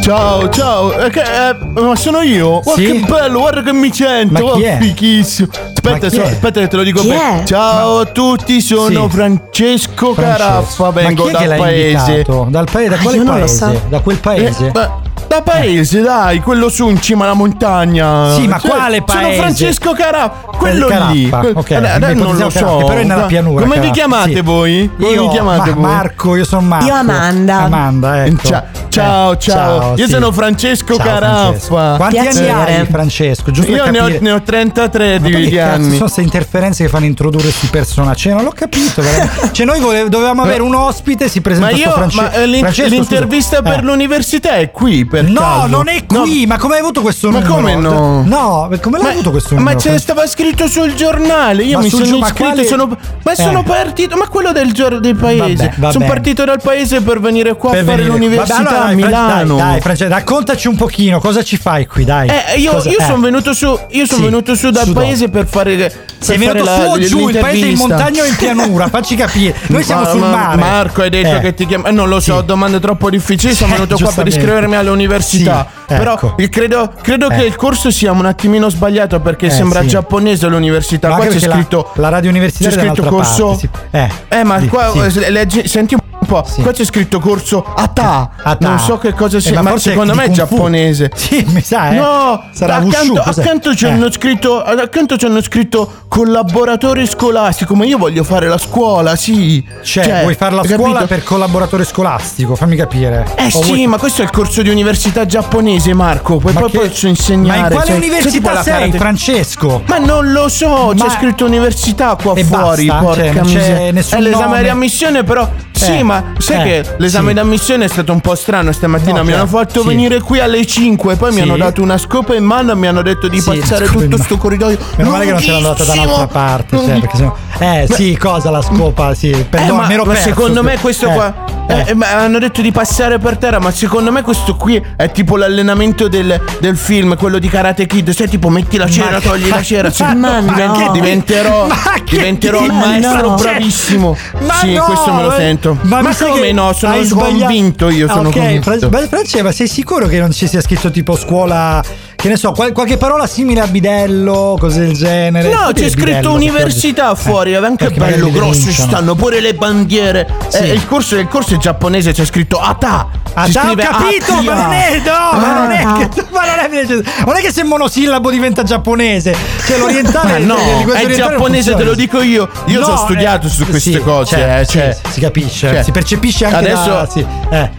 D: Ciao, ciao, eh, che, eh, ma sono io? Guarda
C: Sì?
D: che bello, guarda che mi sento,
C: Ma chi
D: oh,
C: è?
D: fichissimo. Aspetta,
C: Ma chi
D: so-
C: è?
D: aspetta che te lo dico
B: Chi
D: bene.
B: è?
D: Ciao a tutti, sono
C: Sì.
D: Francesco,
C: Francesco.
D: Caraffa, vengo
C: Ma chi è
D: dal
C: che l'ha
D: paese.
C: invitato? Dal paese? Da
B: Ah,
C: quale paese? Da quel paese?
D: Eh, ma- da paese, dai, quello su in cima alla montagna.
C: Sì, ma
D: Cioè,
C: quale paese?
D: Sono Francesco Caraffa, quello
C: Caraffa,
D: lì.
C: ok,
D: adesso non lo so.
C: Però è nella pianura,
D: Come vi
C: Caraffa,
D: chiamate
C: sì.
D: voi? Come
C: io,
D: vi chiamate
C: Ma-
D: voi?
C: Marco, io sono Marco.
B: Io Amanda.
C: Amanda, ecco.
D: Cia- ciao,
C: Eh,
D: ciao. Io
C: sì.
D: sono Francesco
C: Ciao,
D: Caraffa.
C: Francesco. Quanti
B: Piacere.
C: anni hai, Francesco? Giusto
D: Io ne ho, ne ho 33
C: Ma
D: di,
C: che
D: di
C: cazzo
D: anni.
C: sono queste interferenze che fanno introdurre questi personaggi? Cioè, non l'ho capito. cioè, noi vole- dovevamo avere un ospite, si presenta
D: Ma io,
C: France-
D: ma eh, l'in-
C: Francesco,
D: l'intervista
C: scusa.
D: per
C: Eh.
D: l'università è qui, per
C: No,
D: caso?
C: non è qui, ma come hai avuto questo
D: Ma
C: numero?
D: come no?
C: No, come l'hai
D: Ma-
C: avuto questo
D: Ma
C: numero?
D: ce stava scritto sul giornale. Io
C: Ma
D: mi sono
C: ma
D: iscritto.
C: quale-
D: Sono, ma
C: Eh.
D: sono partito. Ma quello del giorno del paese.
C: Vabbè,
D: sono partito dal paese per venire qua
C: Per
D: a fare l'università a
C: dai,
D: Milano.
C: Dai, dai, Francesco, raccontaci un pochino cosa ci fai qui, dai.
D: Eh, io, io
C: eh.
D: sono venuto su, io sono
C: Sì,
D: venuto su dal
C: dove?
D: paese per fare.
C: Sei
D: per
C: venuto
D: fare
C: su
D: la-
C: o giù, il paese in montagna o in pianura? Facci capire. Noi siamo
D: Ma-
C: sul
D: ma-
C: mare.
D: Marco, hai detto
C: Eh.
D: che ti chiama. eh, non lo so, domande troppo difficili. Sono
C: Eh,
D: venuto qua per iscrivermi all'università.
C: Sì,
D: Però
C: ecco.
D: il- credo, credo
C: Eh.
D: che il corso sia un attimino sbagliato perché
C: Eh,
D: sembra
C: sì.
D: giapponese l'università.
C: Ma
D: Qua c'è
C: perché la-
D: scritto.
C: la, radio
D: C'è
C: universitaria è
D: scritto corso.
C: sì. Eh,
D: Eh, ma
C: sì,
D: qua
C: sì.
D: eh, leggi- senti un po'. Qua c'è scritto corso ATA.
C: Ata.
D: Non so che cosa
C: Eh,
D: sia,
C: ma
D: ma,
C: forse
D: secondo me è giapponese.
C: Sì, mi sa, eh.
D: No,
C: Sarà
D: accanto,
C: Wushu,
D: accanto ci
C: Eh.
D: hanno scritto accanto ci hanno scritto collaboratore scolastico, ma io voglio fare la scuola, sì.
C: Cioè, vuoi fare la scuola
D: capito?
C: per collaboratore scolastico? Fammi capire.
D: Eh
C: O
D: sì,
C: vuoi-
D: ma questo è il corso di università giapponese, Marco. Puoi
C: Ma
D: proprio
C: che-
D: posso insegnare.
C: Ma in quale
D: cioè,
C: università sei,
D: karate-
C: Francesco?
D: Ma non lo so,
C: Ma-
D: c'è scritto università qua
C: E
D: fuori,
C: basta?
D: porca
C: Cioè,
D: miseria. È l'esame
C: nome?
D: di ammissione, però. Sì,
C: Eh,
D: ma sai
C: eh,
D: che l'esame
C: sì.
D: di ammissione è stato un po' strano stamattina.
C: No,
D: mi hanno fatto
C: sì.
D: venire qui alle 5, poi mi
C: Sì.
D: hanno dato una scopa in mano e mi hanno detto di passare tutto
C: mano.
D: sto corridoio.
C: Meno male che non te l'hanno data da un'altra parte, cioè, perché sennò... Eh, sì, cosa la scopa, sì.
D: Eh,
C: Perdono,
D: ma,
C: mi ero
D: ma
C: perso.
D: secondo me questo
C: Eh,
D: qua
C: eh.
D: eh, ma hanno detto di passare per terra ma secondo me questo qui è tipo l'allenamento del, del film quello di Karate Kid sai tipo metti la cera
C: Ma-
D: togli la cera sì,
B: Ma
D: diven-
B: no.
D: diventerò
C: Ma
D: diventerò
C: dici?
D: maestro
B: No.
D: bravissimo
C: Ma
D: sì
C: no,
D: questo me lo
C: ma-
D: sento ma,
C: mi sa
D: come no sono
C: sbagliato.
D: convinto io sono
C: ok,
D: convinto
C: Fra- ma Francesco, ma sei sicuro che non ci sia scritto tipo scuola, che ne so, qual- qualche parola simile a bidello, cose del genere?
D: No, c'è scritto
C: bidello,
D: università
C: perché-
D: fuori, è anche bello grosso, ci stanno pure le bandiere.
C: Sì.
D: Eh, il, corso, il corso è giapponese, c'è scritto ATA. Si
C: già ho capito,
D: Atia.
C: ma non è, no, ma non è
B: Ah.
C: che, ma non è, non è che se monosillabo diventa giapponese, cioè l'orientale,
D: no, è giapponese, te lo dico io. Io
C: No,
D: ho studiato
C: eh,
D: su queste
C: sì,
D: cose.
C: cioè,
D: eh, cioè.
C: si capisce,
D: Cioè,
C: si percepisce anche
D: adesso,
C: da, sì, eh.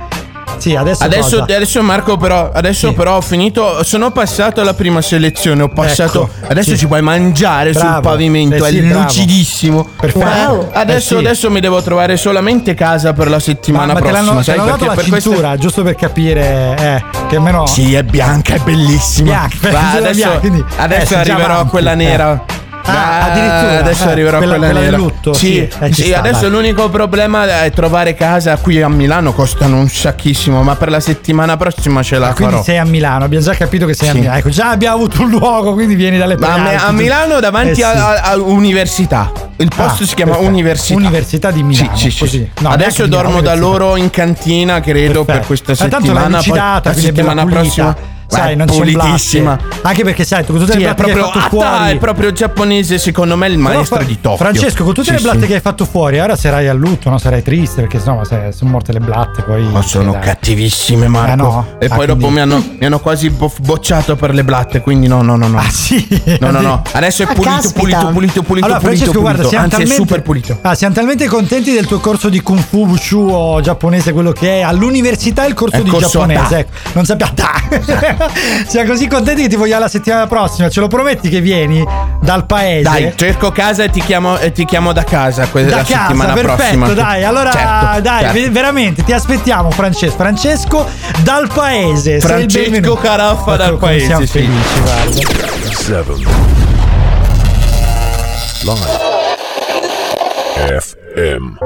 C: Sì, adesso,
D: Adesso, adesso Marco però Adesso
C: Sì.
D: però ho finito Sono passato alla prima selezione Ho passato
C: Ecco,
D: Adesso
C: sì.
D: ci puoi mangiare sul
C: Bravo.
D: pavimento
C: Eh
D: È
C: sì, bravo.
D: lucidissimo
C: Perfetto.
D: Eh, Adesso,
C: Eh
D: adesso mi devo trovare solamente casa Per la
C: Ma,
D: settimana
C: ma te
D: prossima
C: te
D: sai, perché per queste-
C: cintura, giusto per capire eh, che almeno
D: Sì è bianca È bellissima
C: Bianca,
D: Va, Adesso,
C: bianca,
D: adesso
C: eh,
D: arriverò a quella
C: eh.
D: nera
C: Ah,
D: Ah,
C: addirittura,
D: adesso
C: eh,
D: arriverò
C: quella-
D: quella,
C: quella
D: nera.
C: lutto,
D: Sì,
C: sì, eh,
D: sì,
C: sta,
D: adesso
C: dai.
D: l'unico problema è trovare casa qui a Milano costano un sacchissimo, ma per la settimana prossima ce la
C: Ah, quindi
D: farò.
C: sei a Milano, abbiamo già capito che sei
D: Sì.
C: a Milano. Ecco, già abbiamo avuto un luogo, quindi vieni dalle
D: Ma a, Milano davanti
C: Eh sì.
D: a, a- a università. Il posto
C: Ah,
D: si chiama
C: perfetto.
D: Università.
C: Università di Milano,
D: Sì, sì,
C: così.
D: sì.
C: No,
D: Adesso dormo da loro in cantina, credo, per
C: Perfetto.
D: questa
C: Ma tanto
D: settimana. poi
C: lucidata,
D: la
C: quindi
D: settimana prossima.
C: Sai, non
D: pulitissima.
C: Anche perché sai, con tutte
D: Sì,
C: le blatte che hai fatto
D: Atta
C: fuori.
D: è proprio giapponese, secondo me, il
C: Però
D: maestro
C: fa-
D: di Tokyo.
C: Francesco, con tutte
D: Sì,
C: le blatte
D: sì.
C: che hai fatto fuori, ora sarai a lutto, no? Sarai triste perché sennò se- sono morte le blatte. Poi.
D: Ma sono
C: dai.
D: cattivissime, Marco.
C: Eh, no?
D: E
C: Ah,
D: poi dopo
C: quindi-
D: mi hanno, mi hanno quasi bo- bocciato per le blatte. Quindi no, no, no, no.
C: Ah, sì.
D: No, no, no. Adesso è
B: Ah,
D: pulito,
B: caspita.
D: pulito, pulito, pulito,
C: Allora,
D: pulito,
C: Francesco, guarda,
D: pulito.
C: siamo
D: Anzi,
C: talmente,
D: è super pulito.
C: Ah, siamo talmente contenti del tuo corso di Kung Fu Wushu o giapponese, quello che è all'università il corso
D: il
C: di
D: corso
C: giapponese. Ecco, non sappiamo. siamo così contenti che ti vogliamo la settimana prossima. Ce lo prometti che vieni dal paese?
D: Dai, cerco casa e ti chiamo, e ti chiamo da casa que-
C: da
D: la
C: casa,
D: settimana
C: perfetto,
D: prossima.
C: dai. Allora,
D: Certo,
C: dai,
D: certo.
C: ve- veramente ti aspettiamo, Francesco. Francesco dal paese.
D: Francesco. Caraffa dal
C: Ecco
D: paese,
C: Siamo
D: sì.
C: felici, guarda.
O: 7 Live FM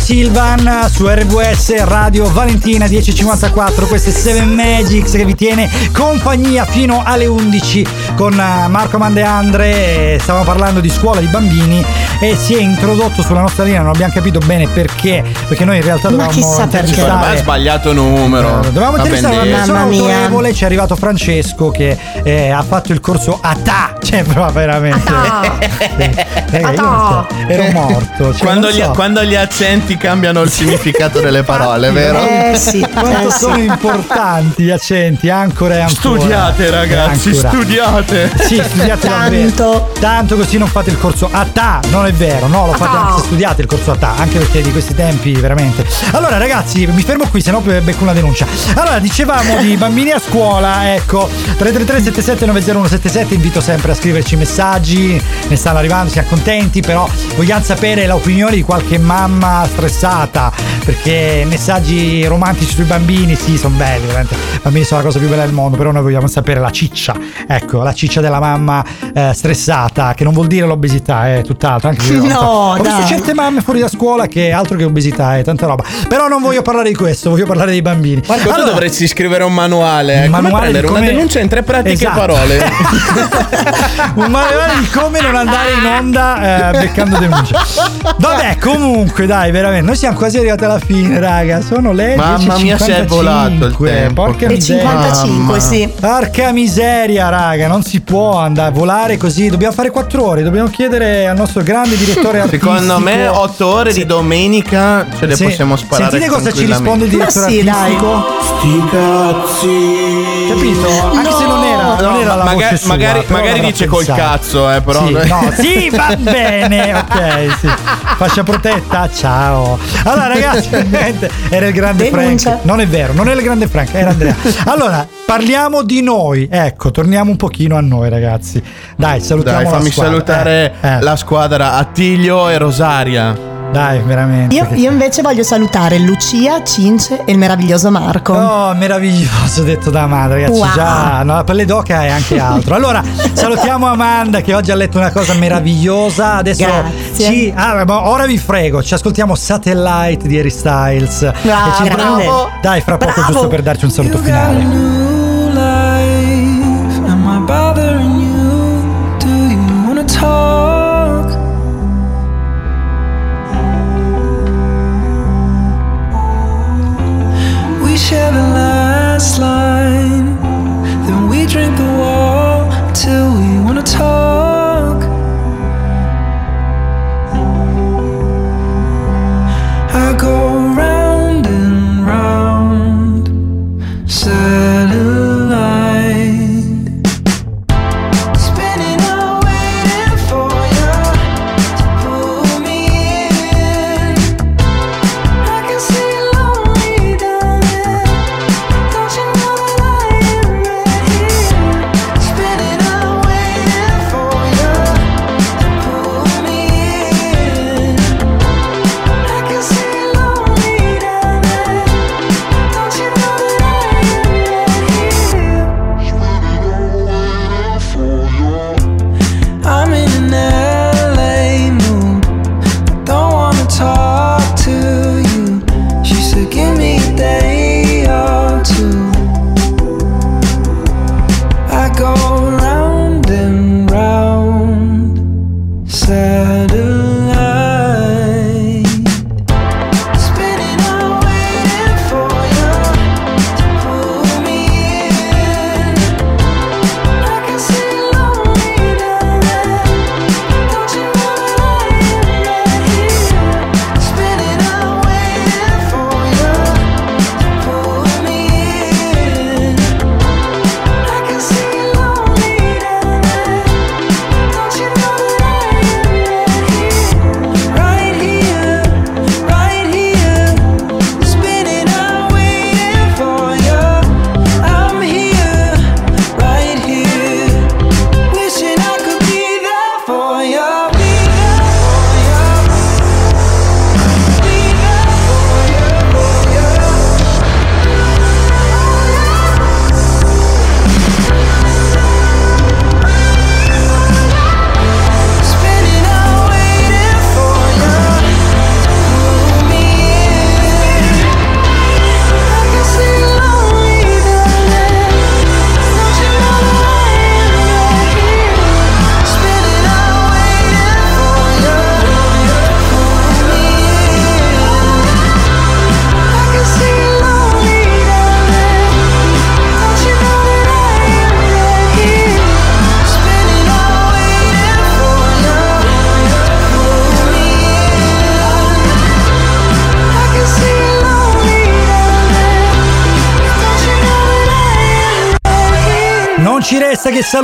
C: Silvan su RWS Radio Valentina 1054. Questo è Seven Magics che vi tiene compagnia fino alle 11 con eh, Marco Mandeandre. Stavamo parlando di scuola di bambini e si è introdotto sulla nostra linea, non abbiamo capito bene perché, perché noi in realtà
D: Ma
C: dovevamo
D: chissà perché. Secondo me ha
C: intervistare
D: sbagliato numero.
C: Dovevamo
D: Va
C: intervistare una persona
B: Mamma mia.
C: autorevole, ci è arrivato Francesco che eh, ha fatto il corso ATA, cioè proprio veramente. Eh, io non so, ero morto. cioè,
D: quando,
C: non
D: gli,
C: so.
D: quando gli accenti cambiano il significato delle parole, vero?
B: Eh sì,
C: Quanto
B: eh sì.
C: sono importanti gli accenti, ancora e ancora.
D: Studiate, ragazzi,
C: ancora.
D: studiate.
C: Sì, studiate davvero.
B: Tanto.
C: Tanto così non fate il corso ATA, non è vero, no, lo fate anche se studiate il corso ATA, anche perché di questi tempi veramente. Allora ragazzi, mi fermo qui, se no becco una denuncia. Allora, dicevamo di bambini a scuola, ecco, 333 77 90177, invito sempre a scriverci messaggi, ne stanno arrivando, siamo contenti, però vogliamo sapere l'opinione di qualche mamma stressata, perché messaggi romantici sui bambini, sì, sono belli, veramente. I bambini sono la cosa più bella del mondo, però noi vogliamo sapere la ciccia, ecco, la ciccia della mamma eh, stressata, che non vuol dire l'obesità, è tutt'altro. Anche se-
B: No,
C: Ho visto
B: dai.
C: certe mamme fuori da scuola che altro che obesità è tanta roba. Però non voglio parlare di questo, voglio parlare dei bambini.
D: Marco, tu
C: Allora,
D: dovresti scrivere un manuale. eh,
C: Un
D: come
C: manuale
D: prendere
C: di
D: una
C: come-
D: denuncia in tre pratiche
C: Esatto.
D: parole.
C: un manuale di come non andare in onda eh, beccando denuncia. Vabbè, comunque, dai, veramente. Noi siamo quasi arrivati alla fine, raga. Sono le
D: Mamma mia, si è
C: 10:55.
D: volato il tempo.
C: Porca
B: E
C: miseria.
B: 55,
D: Mamma.
B: sì.
C: Porca miseria, raga, non si può andare a volare così. Dobbiamo fare quattro ore. Dobbiamo chiedere al nostro grande direttore artistico.
D: Secondo me, otto ore di domenica ce le
C: Sì.
D: possiamo sparare.
C: Sentite cosa ci risponde il direttore
B: Ma sì,
C: artistico.
D: Sti cazzi.
C: Capito? Anche se non era, non
D: No,
C: era la
D: magari,
C: voce sua,
D: magari, magari dice col
C: pensato.
D: cazzo, eh, però.
C: Sì, no, sì, va bene, ok, sì. Fascia protetta, ciao. Allora, ragazzi, era il grande
B: Denuncia.
C: Frank. Non è vero, non è il grande Frank, era Andrea. Allora, parliamo di noi. Ecco, torniamo un pochino a noi, ragazzi. Dai, salutiamo
D: Dai,
C: la
D: fammi
C: squadra.
D: salutare
C: Eh, eh,
D: la squadra Attilio e Rosaria.
C: Dai, veramente.
B: Io, io invece voglio salutare Lucia, Cince e il meraviglioso Marco.
C: Oh, meraviglioso detto da Amanda, ragazzi.
B: Wow.
C: Già, no, la pelle d'oca e anche altro. Allora, salutiamo Amanda che oggi ha letto una cosa meravigliosa. Adesso
B: Grazie.
C: ci. Ah, ma ora vi frego, ci ascoltiamo Satellite di Harry Styles.
B: Bravo.
C: E ci
B: Grande.
C: Dai, fra poco,
B: Bravo.
C: giusto per darci un saluto finale.
J: new life. Am I bothering you? Do you wanna talk? Share the last line, then we drink the wall till we wanna talk.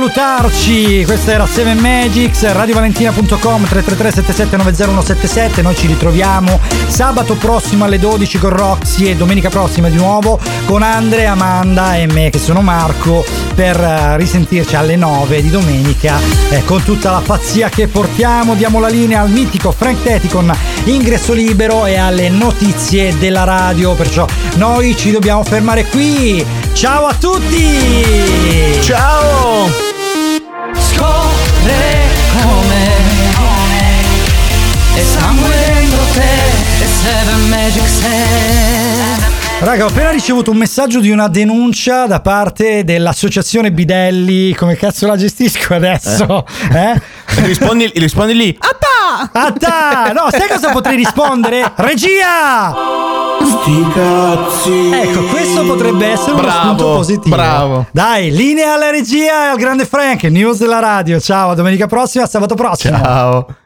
C: Salutarci. Questa era Seven Magics, radiovalentina.com 333 7790177. Noi ci ritroviamo sabato prossimo alle 12 con Roxy e domenica prossima di nuovo con Andre, Amanda e me che sono Marco per eh, risentirci alle 9 di domenica eh, con tutta la pazzia che portiamo. Diamo la linea al mitico Frank Tetti con ingresso libero e alle notizie della radio. Perciò noi ci dobbiamo fermare qui. Ciao a tutti!
D: Ciao!
C: Raga, ho appena ricevuto un messaggio di una denuncia da parte dell'associazione Bidelli. Come cazzo la gestisco adesso? Eh?
D: Rispondi, rispondi lì.
C: Atta! Atta! No, sai cosa potrei rispondere? Regia!
D: Sti cazzi.
C: Ecco, questo potrebbe essere uno
D: Bravo,
C: spunto positivo.
D: bravo.
C: Dai, linea alla regia e al grande Frank, news della radio. Ciao, a domenica prossima, sabato prossimo.
D: Ciao.